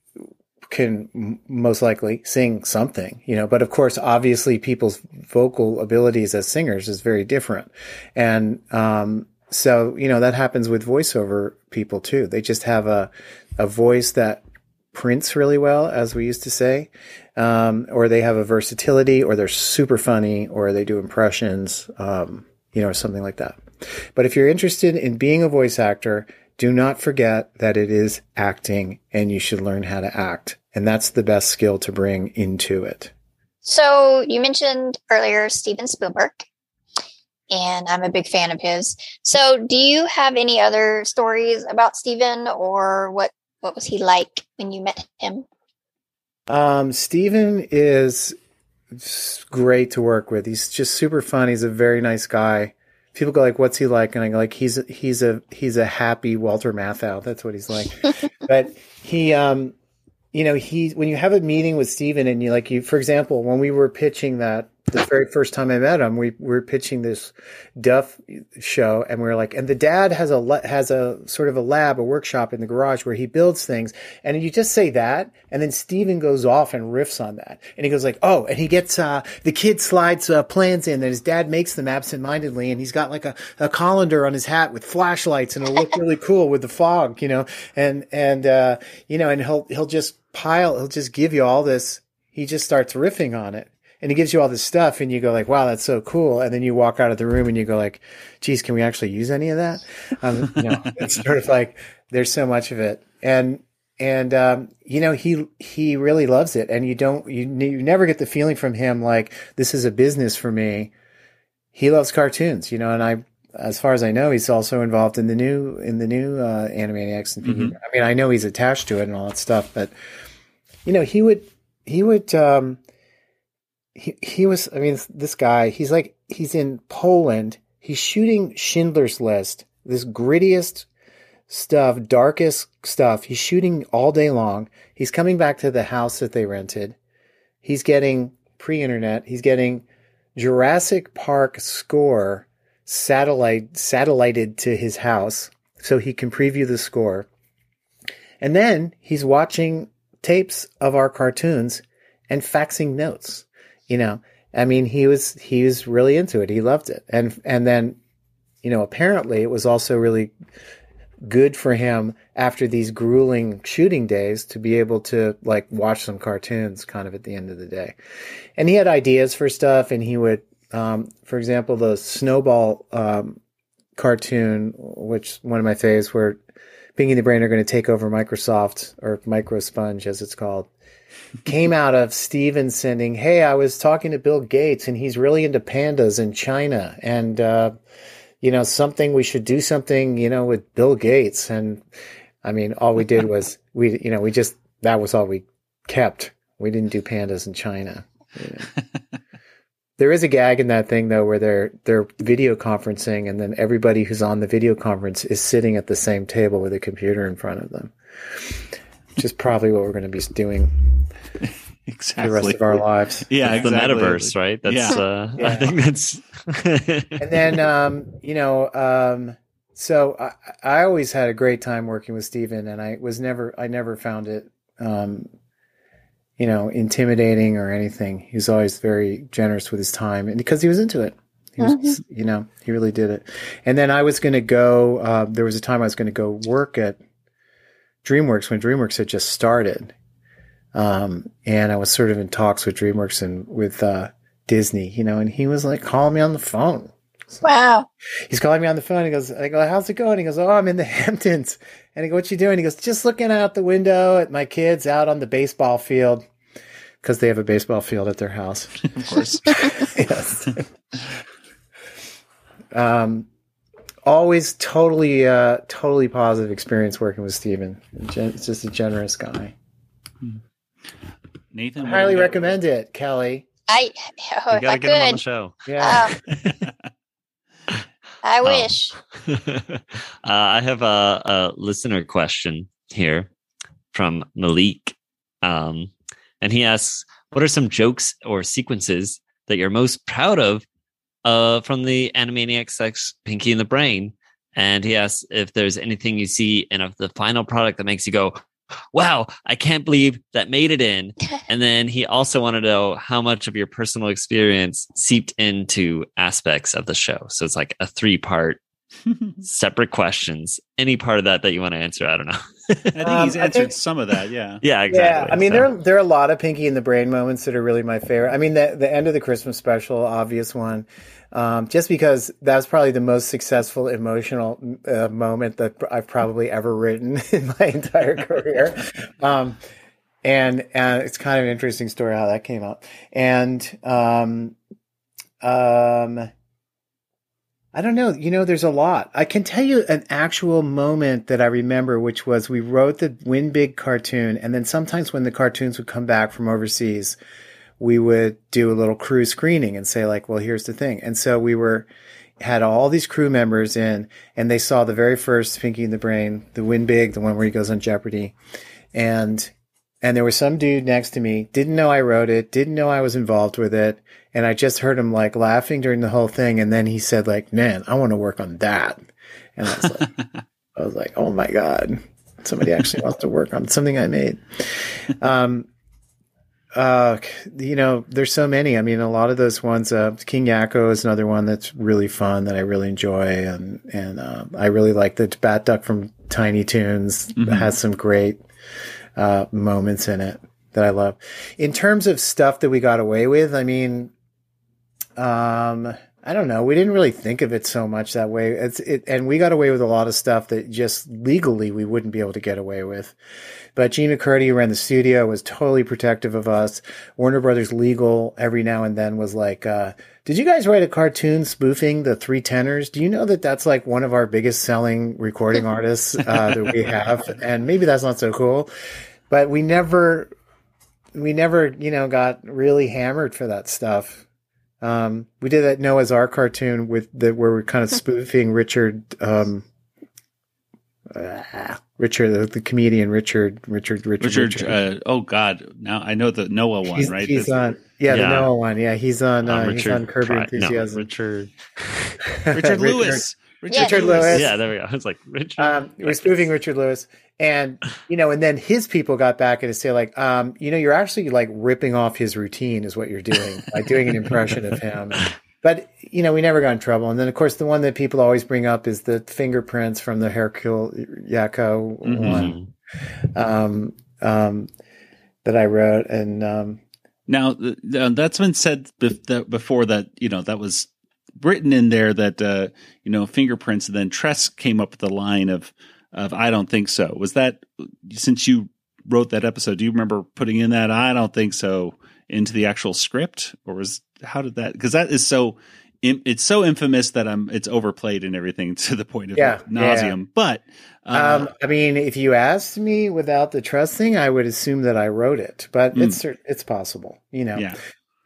can most likely sing something, you know, but of course, obviously people's vocal abilities as singers is very different. And, um, so, you know, that happens with voiceover people too. They just have a, a voice that prints really well, as we used to say. Um, or they have a versatility or they're super funny or they do impressions, um, you know, or something like that. But if you're interested in being a voice actor, do not forget that it is acting and you should learn how to act. And that's the best skill to bring into it. So you mentioned earlier Steven Spielberg, and I'm a big fan of his. So do you have any other stories about Steven or what what was he like when you met him? Um, Steven is great to work with. He's just super fun. He's a very nice guy. People go like, "What's he like?" And I go like, "He's he's a he's a happy Walter Matthau. That's what he's like." but he um you know, he when you have a meeting with Steven and you like you, for example, when we were pitching that the very first time I met him, we, we were pitching this Duff show, and we were like, and the dad has a has a sort of a lab, a workshop in the garage where he builds things, and you just say that, and then Steven goes off and riffs on that, and he goes like, oh, and he gets uh, the kid slides uh, plans in and his dad makes them absentmindedly, and he's got like a, a colander on his hat with flashlights, and it'll look really cool with the fog, you know, and and uh, you know, and he'll he'll just pile, he'll just give you all this. He just starts riffing on it and he gives you all this stuff and you go like, wow, that's so cool. And then you walk out of the room and you go like, geez, can we actually use any of that? Um, you know, it's sort of like there's so much of it. And, and, um, you know, he, he really loves it. And you don't, you, you never get the feeling from him like this is a business for me. He loves cartoons, you know, and I, as far as I know, he's also involved in the new, in the new, uh, Animaniacs. And mm-hmm. I mean, I know he's attached to it and all that stuff, but, you know, he would, he would, um, he, he was, I mean, this guy, he's like, he's in Poland. He's shooting Schindler's List, this grittiest stuff, darkest stuff. He's shooting all day long. He's coming back to the house that they rented. He's getting pre internet, he's getting Jurassic Park score satellite satellited to his house so he can preview the score. And then he's watching tapes of our cartoons and faxing notes. You know, I mean, he was he was really into it. He loved it, and and then, you know, apparently it was also really good for him after these grueling shooting days to be able to like watch some cartoons kind of at the end of the day. And he had ideas for stuff, and he would, um, for example, the Snowball um, cartoon, which one of my faves, where Pinky the Brain are going to take over Microsoft or Microsponge as it's called came out of Steven sending, Hey, I was talking to Bill Gates and he's really into pandas in China. And, uh, you know, something we should do something, you know, with Bill Gates. And I mean, all we did was we, you know, we just, that was all we kept. We didn't do pandas in China. You know. There is a gag in that thing though, where they're they're video conferencing, and then everybody who's on the video conference is sitting at the same table with a computer in front of them, which is probably what we're going to be doing exactly the rest of our lives. Yeah, It's the metaverse, right? That's Yeah. uh I think that's and then um, you know um, so I, I always had a great time working with Steven and I was never I never found it um, you know intimidating or anything. He was always very generous with his time and because he was into it. He was you know he really did it. And then I was going to go uh, there was a time I was going to go work at DreamWorks when DreamWorks had just started um, and I was sort of in talks with DreamWorks and with uh, Disney, you know, and he was like calling me on the phone. Wow. He's calling me on the phone. He goes, I go, how's it going? He goes, oh, I'm in the Hamptons. And I go, what you doing? He goes, just looking out the window at my kids out on the baseball field because they have a baseball field at their house. Of course. yes. um, always totally, uh, totally positive experience working with Steven. It's just a generous guy. Nathan, I highly do you got? recommend it, Kelly. I oh, you if gotta I get him on the could, show. Yeah. I Oh. wish. uh, I have a, a listener question here from Malik. Um, and he asks, What are some jokes or sequences that you're most proud of uh, from the Animaniacs X Pinky and the Brain? And he asks if there's anything you see in a, the final product that makes you go, Wow, I can't believe that made it in. And then he also wanted to know how much of your personal experience seeped into aspects of the show. So it's like a three part separate questions. Any part of that that you want to answer, I don't know. I think he's Um, I answered think- some of that. Yeah. yeah, exactly. Yeah, I mean So- there there are a lot of Pinky in the Brain moments that are really my favorite. I mean the the end of the Christmas special, obvious one, um, just because that's probably the most successful emotional uh, moment that I've probably ever written in my entire career. Um, and and it's kind of an interesting story how that came up. And um, um, I don't know. You know, there's a lot. I can tell you an actual moment that I remember, which was we wrote the Win Big cartoon, and then sometimes when the cartoons would come back from overseas, we would do a little crew screening and say like, "Well, here's the thing." And so we were had all these crew members in, and they saw the very first Pinky in the Brain, the Win Big, the one where he goes on Jeopardy, and and there was some dude next to me, didn't know I wrote it, didn't know I was involved with it. And I just heard him like laughing during the whole thing. And then he said like, man, I want to work on that. And I was like, I was like, oh my God, somebody actually wants to work on something I made. Um, uh, you know, there's so many. I mean, a lot of those ones, uh, King Yakko is another one that's really fun that I really enjoy. And, and, uh, I really like the Bat Duck from Tiny Toons Mhm. has some great, uh, moments in it that I love. In terms of stuff that we got away with, I mean, um, I don't know. We didn't really think of it so much that way. It's it, and we got away with a lot of stuff that just legally we wouldn't be able to get away with. But Jean MacCurdy who ran the studio, was totally protective of us. Warner Brothers legal every now and then was like, uh, did you guys write a cartoon spoofing the three tenors? Do you know that that's like one of our biggest selling recording artists, uh, that we have? And maybe that's not so cool, but we never, we never, you know, got really hammered for that stuff. Um, we did that Noah's Ark cartoon with the where we're kind of spoofing Richard, um, ah, Richard, the, the comedian Richard, Richard, Richard, Richard, uh, oh God, now I know the Noah one, he's, right? he's That's- on, yeah, Yeah. the Noah one. Yeah, he's on, Uh, uh, he's on Curb Your Pri- no, Richard. Richard Lewis. Richard, Lewis. Yeah, there we go. It's like Richard. Um, we're spoofing Richard Lewis, and you know, and then his people got back and they say like, um, you know, you're actually like ripping off his routine is what you're doing, like doing an impression of him. But you know, we never got in trouble. And then of course, the one that people always bring up is the fingerprints from the Hercule Yakko one, um, um, that I wrote, and um, Now th- th- that's been said bef- that before that you know that was written in there that uh, you know fingerprints, and then Tress came up with the line of of I don't think so. Was that since you wrote that episode? Do you remember putting in that I don't think so into the actual script, or was how did that? Because that is so. It's so infamous that I'm. It's overplayed and everything to the point of Yeah, nauseum. yeah. But uh, um, I mean, if you asked me without the Tress thing, I would assume that I wrote it, but Mm. it's it's possible, you know. Yeah.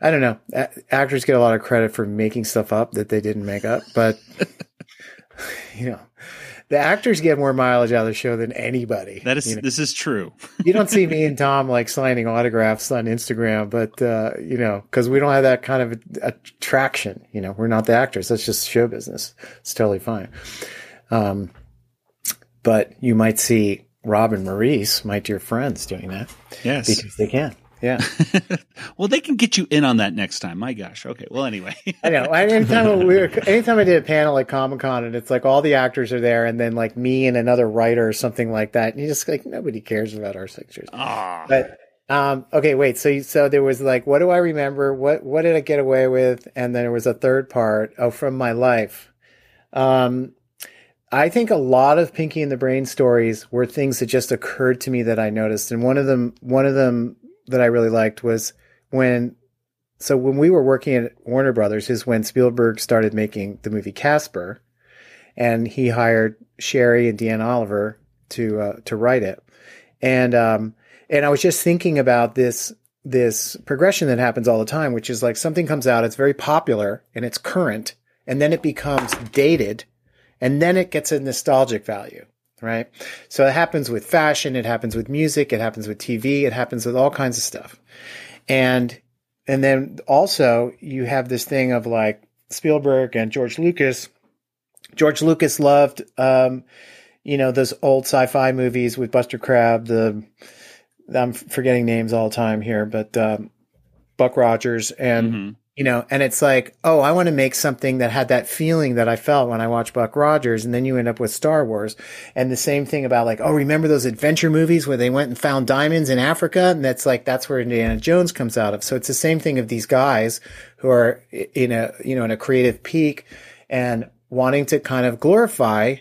I don't know. A- actors get a lot of credit for making stuff up that they didn't make up, but you know, the actors get more mileage out of the show than anybody. That is you know? this is true. you don't see me and Tom like signing autographs on Instagram, but uh, you know, because we don't have that kind of attraction. You know, we're not the actors. That's just show business. It's totally fine. Um, but you might see Rob and Maurice, my dear friends, doing that. Yes, because they can. Yeah. well, they can get you in on that next time. My gosh. Okay. Well, anyway. I know. Anytime we were, anytime I did a panel like Comic Con and it's like all the actors are there and then like me and another writer or something like that, and you just like nobody cares about our signatures. Aww. But um, okay, wait. So so there was like, what do I remember? What what did I get away with? And then there was a third part. Oh, from my life. Um, I think a lot of Pinky and the Brain stories were things that just occurred to me that I noticed, and one of them one of them that I really liked was when so when we were working at Warner Brothers is when Spielberg started making the movie Casper, and he hired Sherri and Deanna Oliver to uh, to write it, and um, and I was just thinking about this this progression that happens all the time, which is like something comes out, it's very popular and it's current, and then it becomes dated, and then it gets a nostalgic value right? So it happens with fashion, it happens with music, it happens with TV, it happens with all kinds of stuff. And and then also you have this thing of like Spielberg and George Lucas. George Lucas loved um, you know, those old sci-fi movies with Buster Crabbe, the I'm forgetting names all the time here, but um, Buck Rogers and mm-hmm you know, and it's like, oh, I want to make something that had that feeling that I felt when I watched Buck Rogers. And then you end up with Star Wars. And the same thing about like, oh, remember those adventure movies where they went and found diamonds in Africa? And that's like, that's where Indiana Jones comes out of. So it's the same thing of these guys who are in a, you know, in a creative peak and wanting to kind of glorify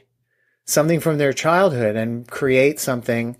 something from their childhood and create something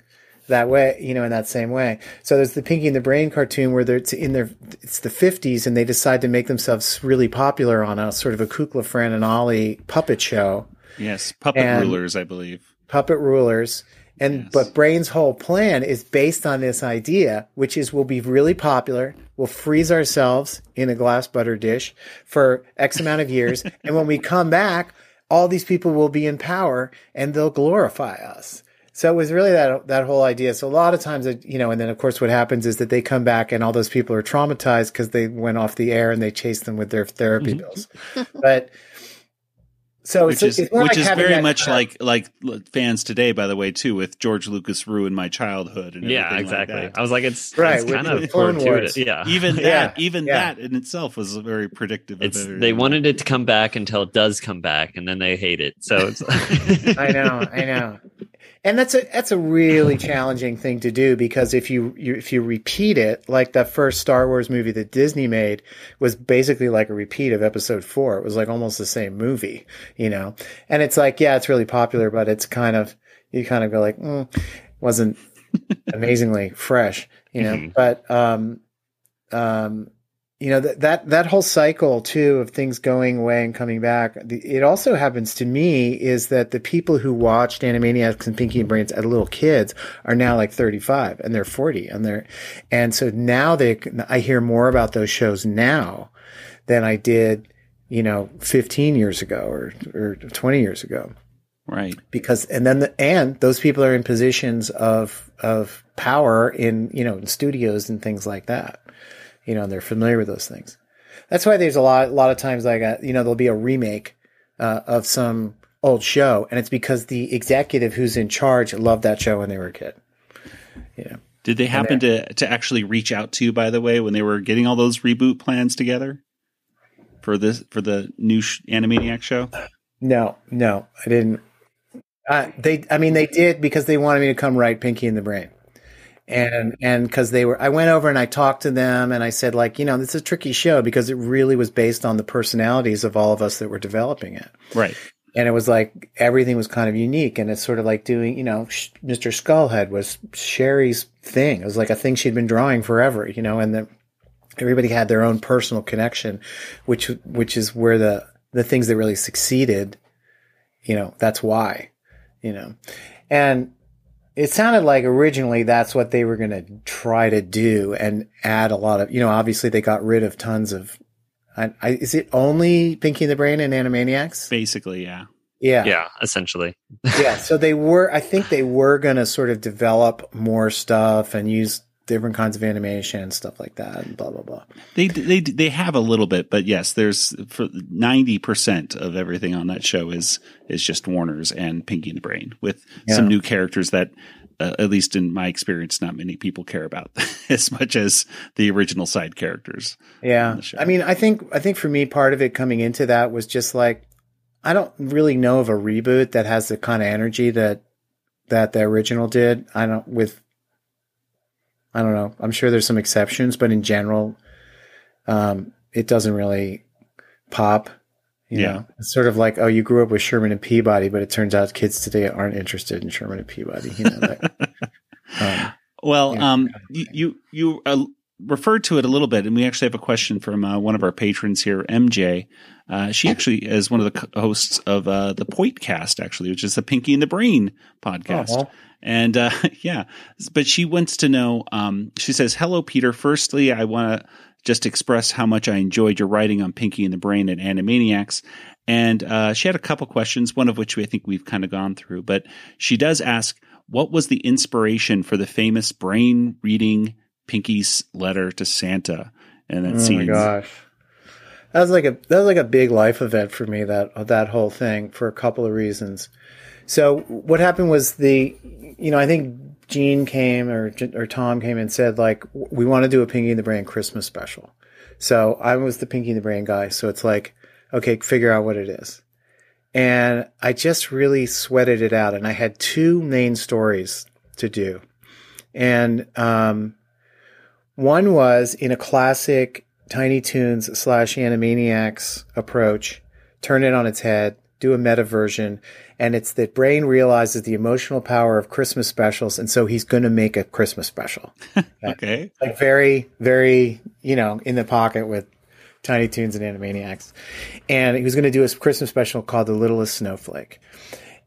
that way, you know, in that same way. So there's the Pinky and the Brain cartoon where they're in their, it's the 50s and they decide to make themselves really popular on a sort of a Kukla, Fran and Ollie puppet show. Yes, puppet and rulers, I believe. Puppet rulers. And, yes. but Brain's whole plan is based on this idea, which is we'll be really popular. We'll freeze ourselves in a glass butter dish for X amount of years. and when we come back, all these people will be in power and they'll glorify us. So it was really that that whole idea. So a lot of times, you know, and then of course, what happens is that they come back and all those people are traumatized because they went off the air and they chase them with their therapy mm-hmm. bills. but so which it's, is, it's which like is very much like like fans today, by the way, too, with George Lucas ruined my childhood. And yeah, exactly. Like I was like, it's, right, it's kind of fortuitous. Yeah, even that, yeah, even yeah. that in itself was very predictive. It's they wanted it to come back until it does come back, and then they hate it. So it's. I know, I know and that's a that's a really challenging thing to do because if you, you, if you repeat it like that first Star Wars movie that Disney made was basically like a repeat of Episode Four. It was like almost the same movie, you know. And it's like, yeah, it's really popular, but it's kind of you kind of go like, mm, wasn't amazingly fresh, you know. Mm-hmm. But um, um, you know that that that whole cycle too of things going away and coming back it also happens to me is that the people who watched animaniacs and pinky and brains as little kids are now like 35 and they're 40 and they're and so now they i hear more about those shows now than i did you know 15 years ago or or 20 years ago. Right. Because and then the, and those people are in positions of of power in you know in studios and things like that you know, and they're familiar with those things. That's why there's a lot, a lot of times like, a, you know, there'll be a remake uh, of some old show, and it's because the executive who's in charge loved that show when they were a kid. You know. Did they happen to to actually reach out to you, by the way, when they were getting all those reboot plans together for this for the new sh- Animaniac show? No, no, I didn't. Uh, they, I mean, they did because they wanted me to come write Pinky and the Brain and and because they were i went over and i talked to them and i said like you know this is a tricky show because it really was based on the personalities of all of us that were developing it. Right. And it was like everything was kind of unique and it's sort of like doing you know mr skullhead was Sherri's thing. It was like a thing she'd been drawing forever you know and that everybody had their own personal connection which which is where the the things that really succeeded you know that's why you know. And it sounded like originally that's what they were going to try to do and add a lot of, you know, obviously they got rid of tons of. I, I, is it only Pinky and the Brain and Animaniacs? Basically, yeah. Yeah. Yeah, essentially. yeah. So they were, I think they were going to sort of develop more stuff and use different kinds of animation and stuff like that and blah, blah, blah. They they they have a little bit, but yes, there's for ninety percent of everything on that show is is just Warner's and Pinky and the Brain with Yeah. some new characters that, uh, at least in my experience, not many people care about as much as the original side characters. Yeah. I mean, I think, I think for me, part of it coming into that was just like, I don't really know of a reboot that has the kind of energy that, that the original did. I don't, with, I don't know. I'm sure there's some exceptions, but in general, um, it doesn't really pop. You Yeah. know, it's sort of like, oh, you grew up with Sherman and Peabody, but it turns out kids today aren't interested in Sherman and Peabody. You know, that, um, Well, um, you you, you uh, referred to it a little bit, and we actually have a question from uh, one of our patrons here, MJ. Uh, she actually is one of the co- hosts of uh, the Pointcast, actually, which is the Pinky and the Brain podcast. Well. And uh, yeah, but she wants to know. Um, she says, "Hello, Peter. Firstly, I want to just express how much I enjoyed your writing on Pinky and the Brain and Animaniacs." And uh, she had a couple questions, one of which I think we've kind of gone through. But she does ask, "What was the inspiration for the famous brain reading Pinky's letter to Santa?" And that oh scene. my gosh. That was like a that was like a big life event for me that that whole thing for a couple of reasons. So what happened was the you know I think Jean came or or Tom came and said like we want to do a Pinky and the Brain Christmas special. So I was the Pinky and the Brain guy. So it's like okay, figure out what it is. And I just really sweated it out and I had two main stories to do. And um one was in a classic Tiny Toons slash Animaniacs approach, turn it on its head, do a meta version, and it's that Brain realizes the emotional power of Christmas specials, and so he's going to make a Christmas special. Okay. Like very, very, you know, in the pocket with Tiny Toons and Animaniacs. And he was going to do a Christmas special called The Littlest Snowflake.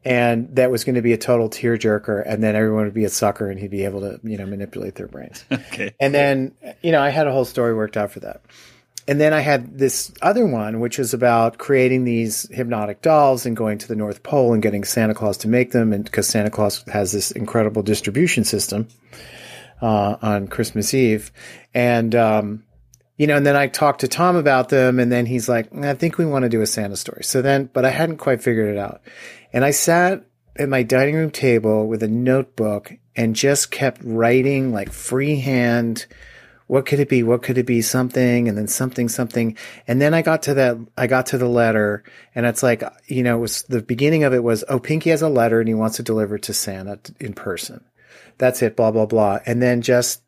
And that was going to be a total tearjerker, and then everyone would be a sucker, and he'd be able to, you know, manipulate their brains. Okay. And then, you know, I had a whole story worked out for that. And then I had this other one, which was about creating these hypnotic dolls and going to the North Pole and getting Santa Claus to make them. And because Santa Claus has this incredible distribution system uh, on Christmas Eve. And, um, you know, and then I talked to Tom about them, and then he's like, I think we want to do a Santa story. So then, but I hadn't quite figured it out. And I sat at my dining room table with a notebook and just kept writing like freehand. What could it be? What could it be? Something and then something, something. And then I got to that, I got to the letter and it's like, you know, it was the beginning of it was, oh, Pinky has a letter and he wants to deliver it to Santa in person. That's it, blah, blah, blah. And then just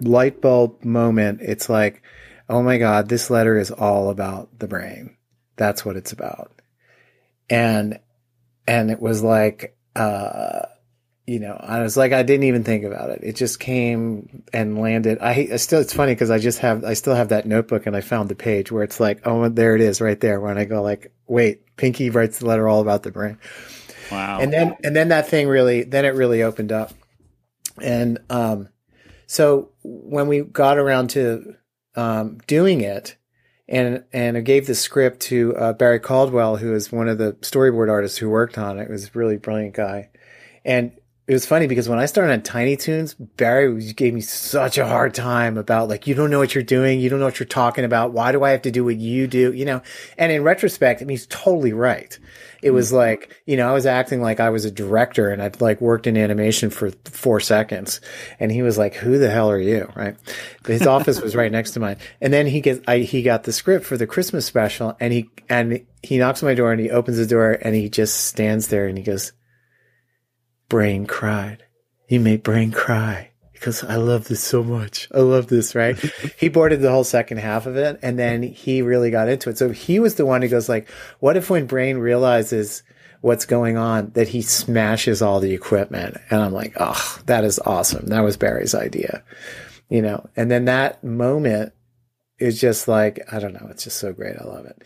light bulb moment. It's like, oh my God, this letter is all about the brain. That's what it's about. And, and it was like, uh, you know, I was like, I didn't even think about it. It just came and landed. I, I still, it's funny because I just have, I still have that notebook and I found the page where it's like, oh, there it is right there. When I go like, wait, Pinky writes the letter all about the brain. Wow. And then, and then that thing really, then it really opened up. And, um, so when we got around to, um, doing it, and and I gave the script to uh, Barry Caldwell, who is one of the storyboard artists who worked on it. It was a really brilliant guy, and it was funny because when I started on Tiny Toons, Barry gave me such a hard time about like you don't know what you're doing, you don't know what you're talking about. Why do I have to do what you do? You know, and in retrospect, I mean, he's totally right. It was mm-hmm. like, you know, I was acting like I was a director and I'd like worked in animation for four seconds. And he was like, who the hell are you? Right. His office was right next to mine. And then he gets, I, he got the script for the Christmas special and he, and he knocks on my door and he opens the door and he just stands there and he goes, Brain cried. You made Brain cry because I love this so much. I love this, right? he boarded the whole second half of it and then he really got into it. So he was the one who goes like, what if when Brain realizes what's going on that he smashes all the equipment? And I'm like, oh, that is awesome. That was Barry's idea, you know? And then that moment is just like, I don't know. It's just so great. I love it.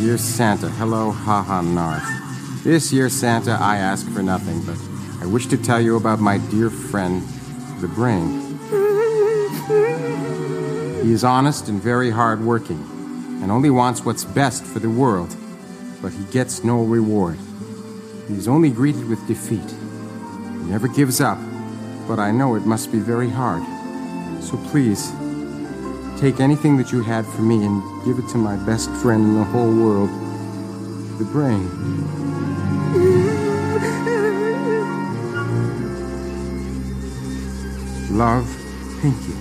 Dear Santa, hello, haha, Narf. This year, Santa, I ask for nothing, but I wish to tell you about my dear friend, the brain. He is honest and very hardworking, and only wants what's best for the world, but he gets no reward. He is only greeted with defeat. He never gives up, but I know it must be very hard. So please, take anything that you had for me and give it to my best friend in the whole world, the brain. Love, Pinky.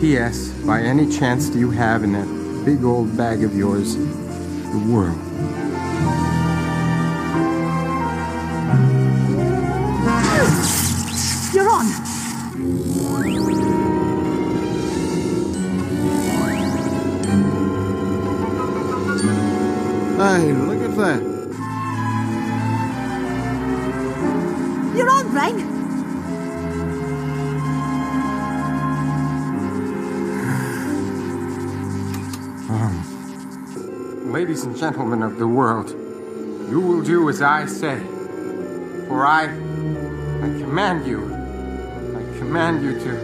P.S. By any chance do you have in that big old bag of yours the world? You're on. Hey, look at that. Ladies and gentlemen of the world, you will do as I say. For I, I command you, I command you to.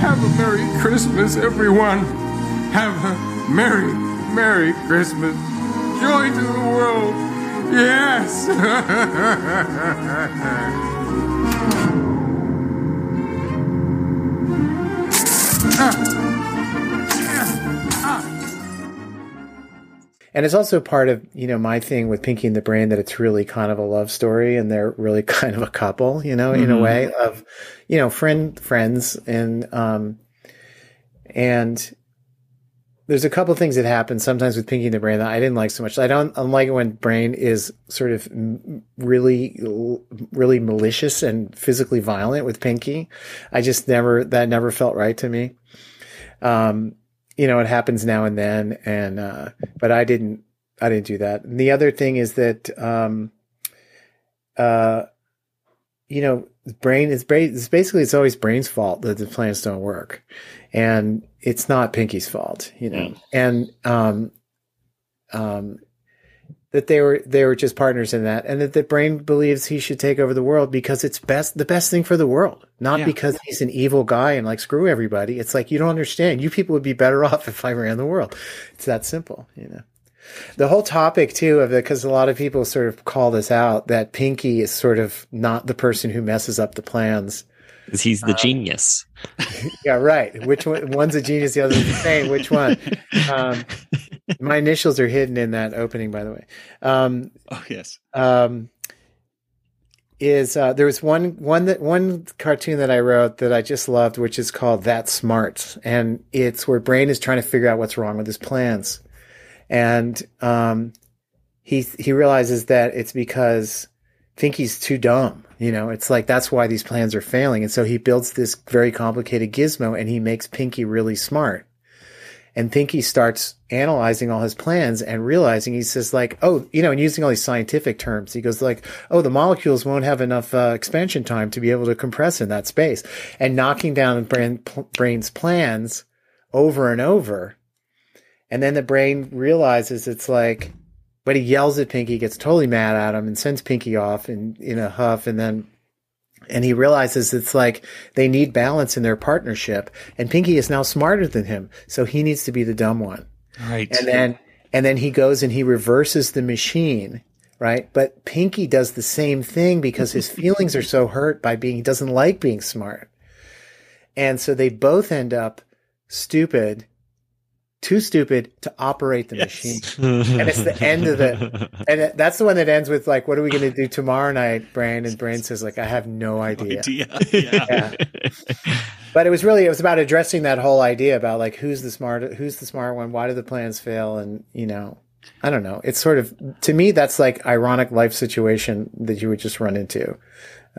Have a Merry Christmas, everyone. Have a Merry, Merry Christmas. Joy to the world. Yes. And it's also part of, you know, my thing with Pinky and the Brain that it's really kind of a love story and they're really kind of a couple, you know, in a Mhm. way of, you know, friend, friends. And, um, and there's a couple things that happen sometimes with Pinky and the Brain that I didn't like so much. I don't, unlike when Brain is sort of really, really malicious and physically violent with Pinky. I just never, that never felt right to me. Um, you know, it happens now and then, and uh, but I didn't, I didn't do that. And the other thing is that, um, uh, you know, brain is brain. It's basically it's always brain's fault that the plans don't work, and it's not Pinky's fault, you know. And um, um, that they were they were just partners in that, and that the brain believes he should take over the world because it's best the best thing for the world, not Yeah. because he's an evil guy and like screw everybody. It's like you don't understand. You people would be better off if I ran the world. It's that simple, you know. The whole topic too of it, because a lot of people sort of call this out that Pinky is sort of not the person who messes up the plans. Because he's the genius. Yeah, right. Which one? One's a genius, the other's insane. Which one? Um, my initials are hidden in that opening, by the way. Um, oh yes. Um, is uh, there was one one that one cartoon that I wrote that I just loved, which is called That Smart, and it's where Brain is trying to figure out what's wrong with his plans, and um, he he realizes that it's because Pinky's too dumb. You know, it's like that's why these plans are failing, and so he builds this very complicated gizmo, and he makes Pinky really smart. And Pinky starts analyzing all his plans and realizing he says like, oh, you know, and using all these scientific terms, he goes like, oh, the molecules won't have enough uh, expansion time to be able to compress in that space, and knocking down the brain, pl- brain's plans over and over. And then the brain realizes it's like, but he yells at Pinky, gets totally mad at him, and sends Pinky off in in a huff, and then and he realizes it's like they need balance in their partnership and pinky is now smarter than him so he needs to be the dumb one. Right. and then and then he goes and he reverses the machine right? But pinky does the same thing because his feelings are so hurt by being he doesn't like being smart. And so they both end up stupid too stupid to operate the machine. And it's the end of the and that's the one that ends with like what are we going to do tomorrow night? Brain and brain says like i have no idea, idea. Yeah. but it was really it was about addressing that whole idea about like who's the smart who's the smart one? Why do the plans fail? And you know i don't know. It's sort of to me that's like ironic life situation that you would just run into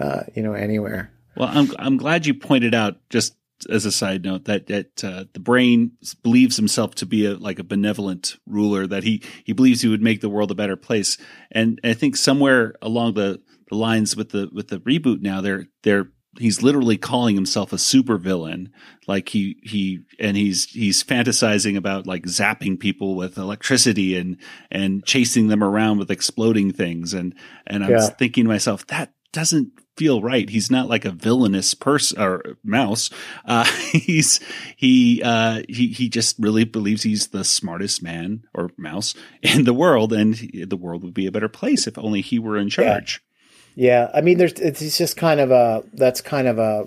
uh you know anywhere. Well, I'm I'm glad you pointed out just as a side note that that uh, the brain believes himself to be a like a benevolent ruler that he he believes he would make the world a better place and I think somewhere along the, the lines with the with the reboot now they're they're he's literally calling himself a supervillain. Like he he and he's he's fantasizing about like zapping people with electricity and and chasing them around with exploding things. And and I was Yeah. thinking to myself that doesn't feel right. He's not like a villainous person or mouse. Uh, he's he uh, he he just really believes he's the smartest man or mouse in the world, and he- the world would be a better place if only he were in charge. Yeah, I mean, there's it's it's just kind of a that's kind of a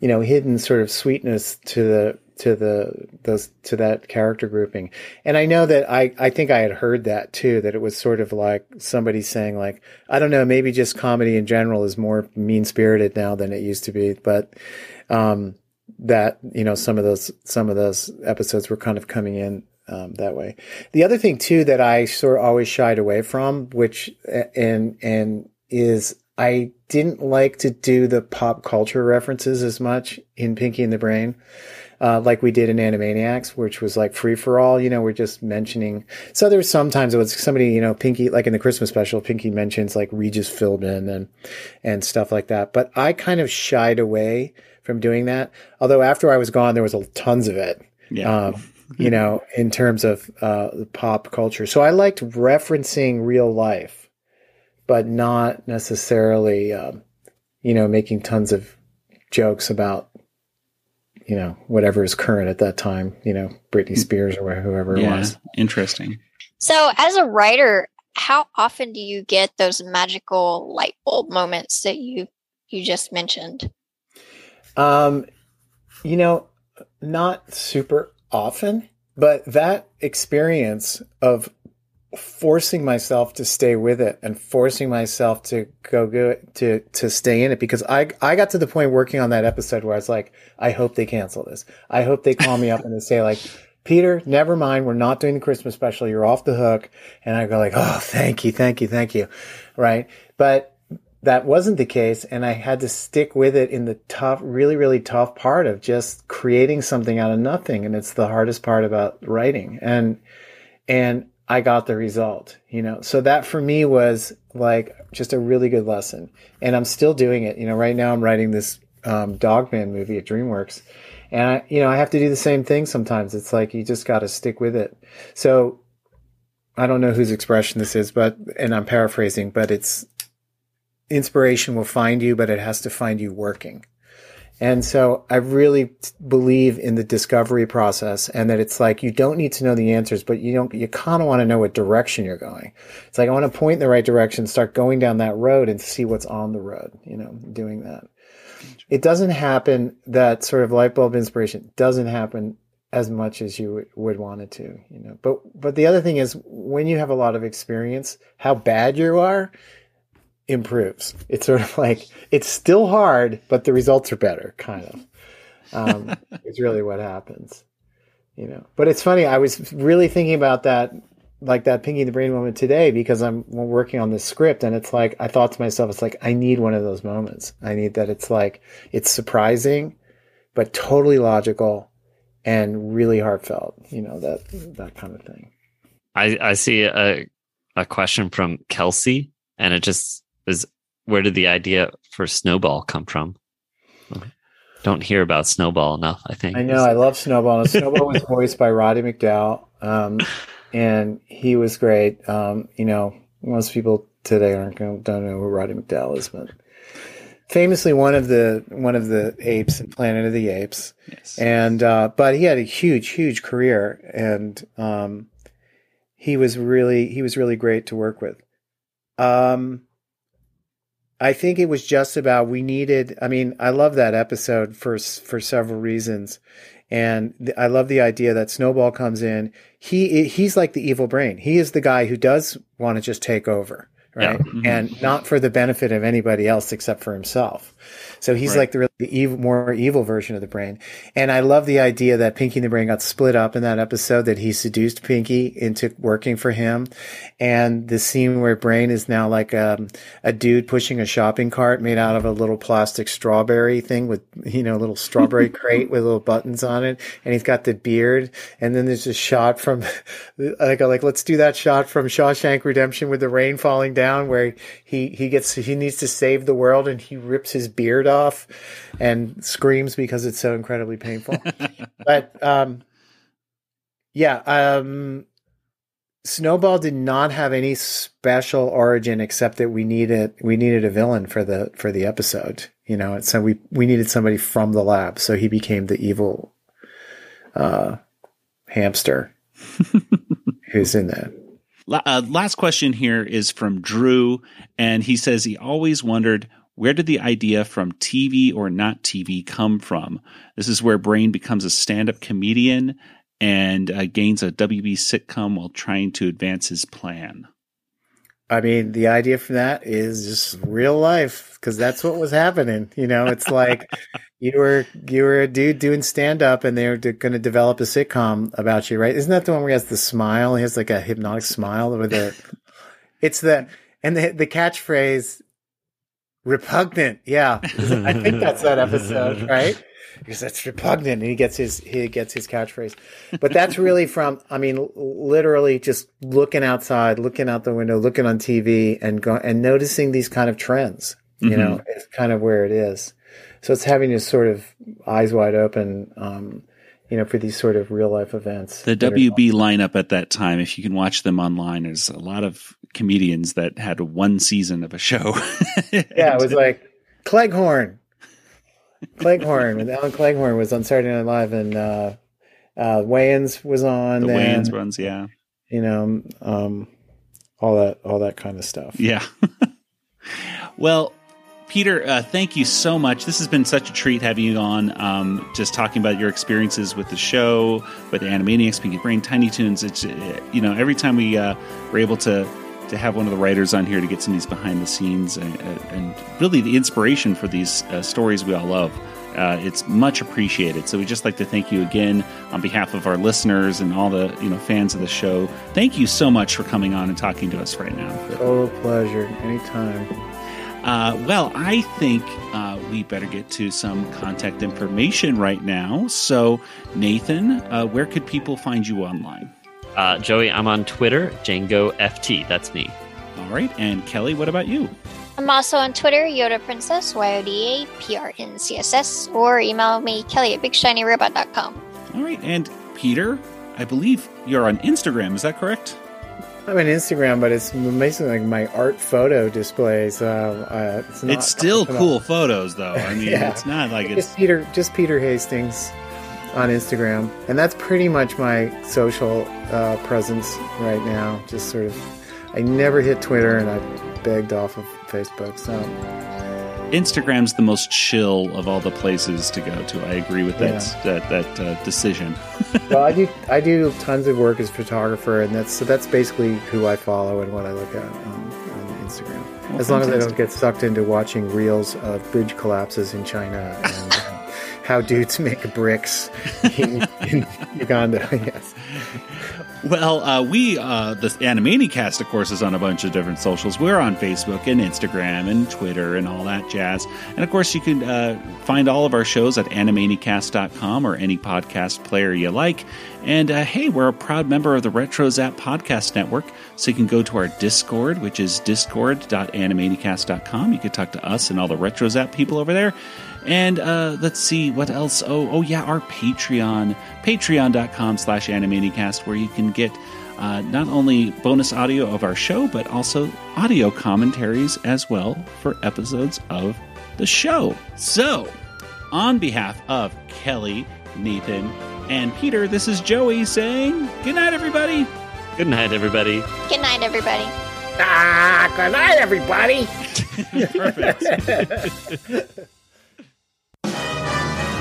you know hidden sort of sweetness to the to the those to that character grouping, and I know that I I think I had heard that too that it was sort of like somebody saying like I don't know maybe just comedy in general is more mean spirited now than it used to be, but um that you know some of those some of those episodes were kind of coming in um, that way. The other thing too that I sort of always shied away from, which and and is I didn't like to do the pop culture references as much in Pinky and the Brain. Uh, like we did in Animaniacs, which was like free for all. You know, we're just mentioning. So there's sometimes it was somebody, you know, Pinky, like in the Christmas special, Pinky mentions like Regis Philbin and and stuff like that. But I kind of shied away from doing that. Although after I was gone, there was a, tons of it. Yeah. Um, you know, in terms of uh, pop culture. So I liked referencing real life, but not necessarily, um, you know, making tons of jokes about, you know, whatever is current at that time. You know, Britney Spears or whoever it Yeah, was. interesting. So, as a writer, how often do you get those magical light bulb moments that you you just mentioned? Um, you know, not super often, but that experience of forcing myself to stay with it and forcing myself to go good to to stay in it because I I got to the point working on that episode where I was like, I hope they cancel this. I hope they call me up and they say like, Peter, never mind, we're not doing the Christmas special. You're off the hook. And I go like, oh, thank you, thank you, thank you, right? But that wasn't the case and i had to stick with it in the tough really really tough part of just creating something out of nothing and it's the hardest part about writing and and i got the result you know? So that for me was like just a really good lesson. And i'm still doing it. You know right now i'm writing this um, Dog Man movie at DreamWorks. And i you know i have to do the same thing sometimes. It's like you just got to stick with it. So i don't know whose expression this is but and i'm paraphrasing but it's inspiration will find you, but it has to find you working. And so I really believe in the discovery process and that it's like you don't need to know the answers, but you don't, you kind of want to know what direction you're going. It's like I want to point in the right direction, start going down that road and see what's on the road, you know, doing that. It doesn't happen, that sort of light bulb inspiration doesn't happen as much as you would- would want it to, you know. But but the other thing is when you have a lot of experience, how bad you are improves. It's sort of like it's still hard, but the results are better, kind of. Um, it's really what happens, you know. But it's funny. I was really thinking about that, like that Pinky the Brain moment today, because I'm working on this script, and it's like I thought to myself, it's like I need one of those moments. I need that. It's like it's surprising, but totally logical and really heartfelt. You know that that kind of thing. I, I see a a question from Kelsey, and it just is where did the idea for Snowball come from? Don't hear about Snowball enough, I think. I know. I love Snowball. And Snowball was voiced by Roddy McDowall, um, and he was great. Um, you know, most people today aren't going don't know who Roddy McDowall is, but famously one of the one of the apes in Planet of the Apes. Yes. And uh, but he had a huge, huge career, and um, he was really he was really great to work with. Um, I think it was just about we needed. I mean, I love that episode for for several reasons, and th- I love the idea that Snowball comes in. He he's like the evil brain. He is the guy who does want to just take over, right? Yeah. Mhm. And not for the benefit of anybody else except for himself. So he's Right. like the really evil, more evil version of the brain. And I love the idea that Pinky and the Brain got split up in that episode, that he seduced Pinky into working for him. And the scene where Brain is now like um, a dude pushing a shopping cart made out of a little plastic strawberry thing with, you know, a little strawberry crate with little buttons on it. And he's got the beard. And then there's a shot from, like, like, let's do that shot from Shawshank Redemption with the rain falling down where he he gets he needs to save the world and he rips his beard off and screams because it's so incredibly painful. but um, yeah, um, Snowball did not have any special origin except that we needed we needed a villain for the for the episode. You know, so we we needed somebody from the lab, so he became the evil uh, hamster who's in that. Uh, last question here is from Drew, and he says he always wondered where did the idea from TV or not TV come from? This is where Brain becomes a stand up comedian and uh, gains a WB sitcom while trying to advance his plan. I mean, the idea from that is just real life because that's what was happening. You know, it's like you were you were a dude doing stand up, and they're going to develop a sitcom about you, right? Isn't that the one where he has the smile? He has like a hypnotic smile with it. It's the and the the catchphrase repugnant. Yeah, I think that's that episode, right? Because that's repugnant, and he gets his he gets his catchphrase. But that's really from I mean, literally just looking outside, looking out the window, looking on TV, and going and noticing these kind of trends. You Mhm. know, it's kind of where it is. So it's having this sort of eyes wide open, um, you know, for these sort of real life events. The WB lineup at that time, if you can watch them online, there's a lot of comedians that had one season of a show. yeah, it was like Cleghorne. Cleghorne, when Ellen Cleghorne was on Saturday Night Live, and uh, uh, Wayans was on. the then, Wayans runs, yeah. you know, um, all that, all that kind of stuff. Yeah. well, Peter, uh, thank you so much. This has been such a treat having you on. Um, just talking about your experiences with the show, with Animaniacs, Pinky Brain, Tiny Toons. It's uh, you know every time we uh, were able to to have one of the writers on here to get some of these behind the scenes and, and really the inspiration for these uh, stories we all love. Uh, it's much appreciated. So we'd just like to thank you again on behalf of our listeners and all the you know fans of the show. Thank you so much for coming on and talking to us right now. Total pleasure, anytime. Uh, well, I think uh, we better get to some contact information right now. So, Nathan, uh, where could people find you online? Uh, Joey, I'm on Twitter, Django FT. That's me. All right. And Kelly, what about you? I'm also on Twitter, Yoda Princess, Y O D A P R N C S S, or email me, Kelly at BigShinyRobot.com. All right. And Peter, I believe you're on Instagram. Is that correct? I'm on Instagram, but it's basically like my art photo display. So uh, it's not. it's still cool photos, though. I mean, Yeah. it's not like it's. just Peter, just Peter Hastings on Instagram, and that's pretty much my social uh, presence right now. Just sort of, I never hit Twitter, and I begged off of Facebook. So Instagram's the most chill of all the places to go to. I agree with that that that uh, decision. well, I do I do tons of work as a photographer, and that's so that's basically who I follow and what I look at on, on Instagram. Well, as long as I don't get sucked into watching reels of bridge collapses in China and uh, how dudes make bricks in, in Uganda. yes. Well, uh, we, uh, the Animanicast, of course, is on a bunch of different socials. We're on Facebook and Instagram and Twitter and all that jazz. And of course, you can uh, find all of our shows at animanicast.com or any podcast player you like. And uh, hey, we're a proud member of the RetroZap Podcast Network. So you can go to our Discord, which is discord.animanicast.com. You can talk to us and all the RetroZap people over there. And uh, let's see what else. Oh, oh yeah, our Patreon, patreon.com slash animanicast, where you can get uh, not only bonus audio of our show, but also audio commentaries as well for episodes of the show. So, on behalf of Kelly, Nathan, and Peter, this is Joey saying good night, everybody. Good night, everybody. Good night, everybody. Ah, good night, everybody.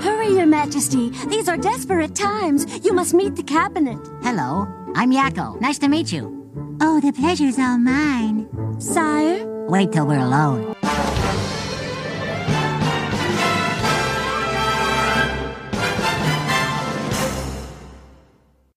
Hurry, Your Majesty. These are desperate times. You must meet the cabinet. Hello, I'm Yakko. Nice to meet you. Oh, the pleasure's all mine. Sire? Wait till we're alone.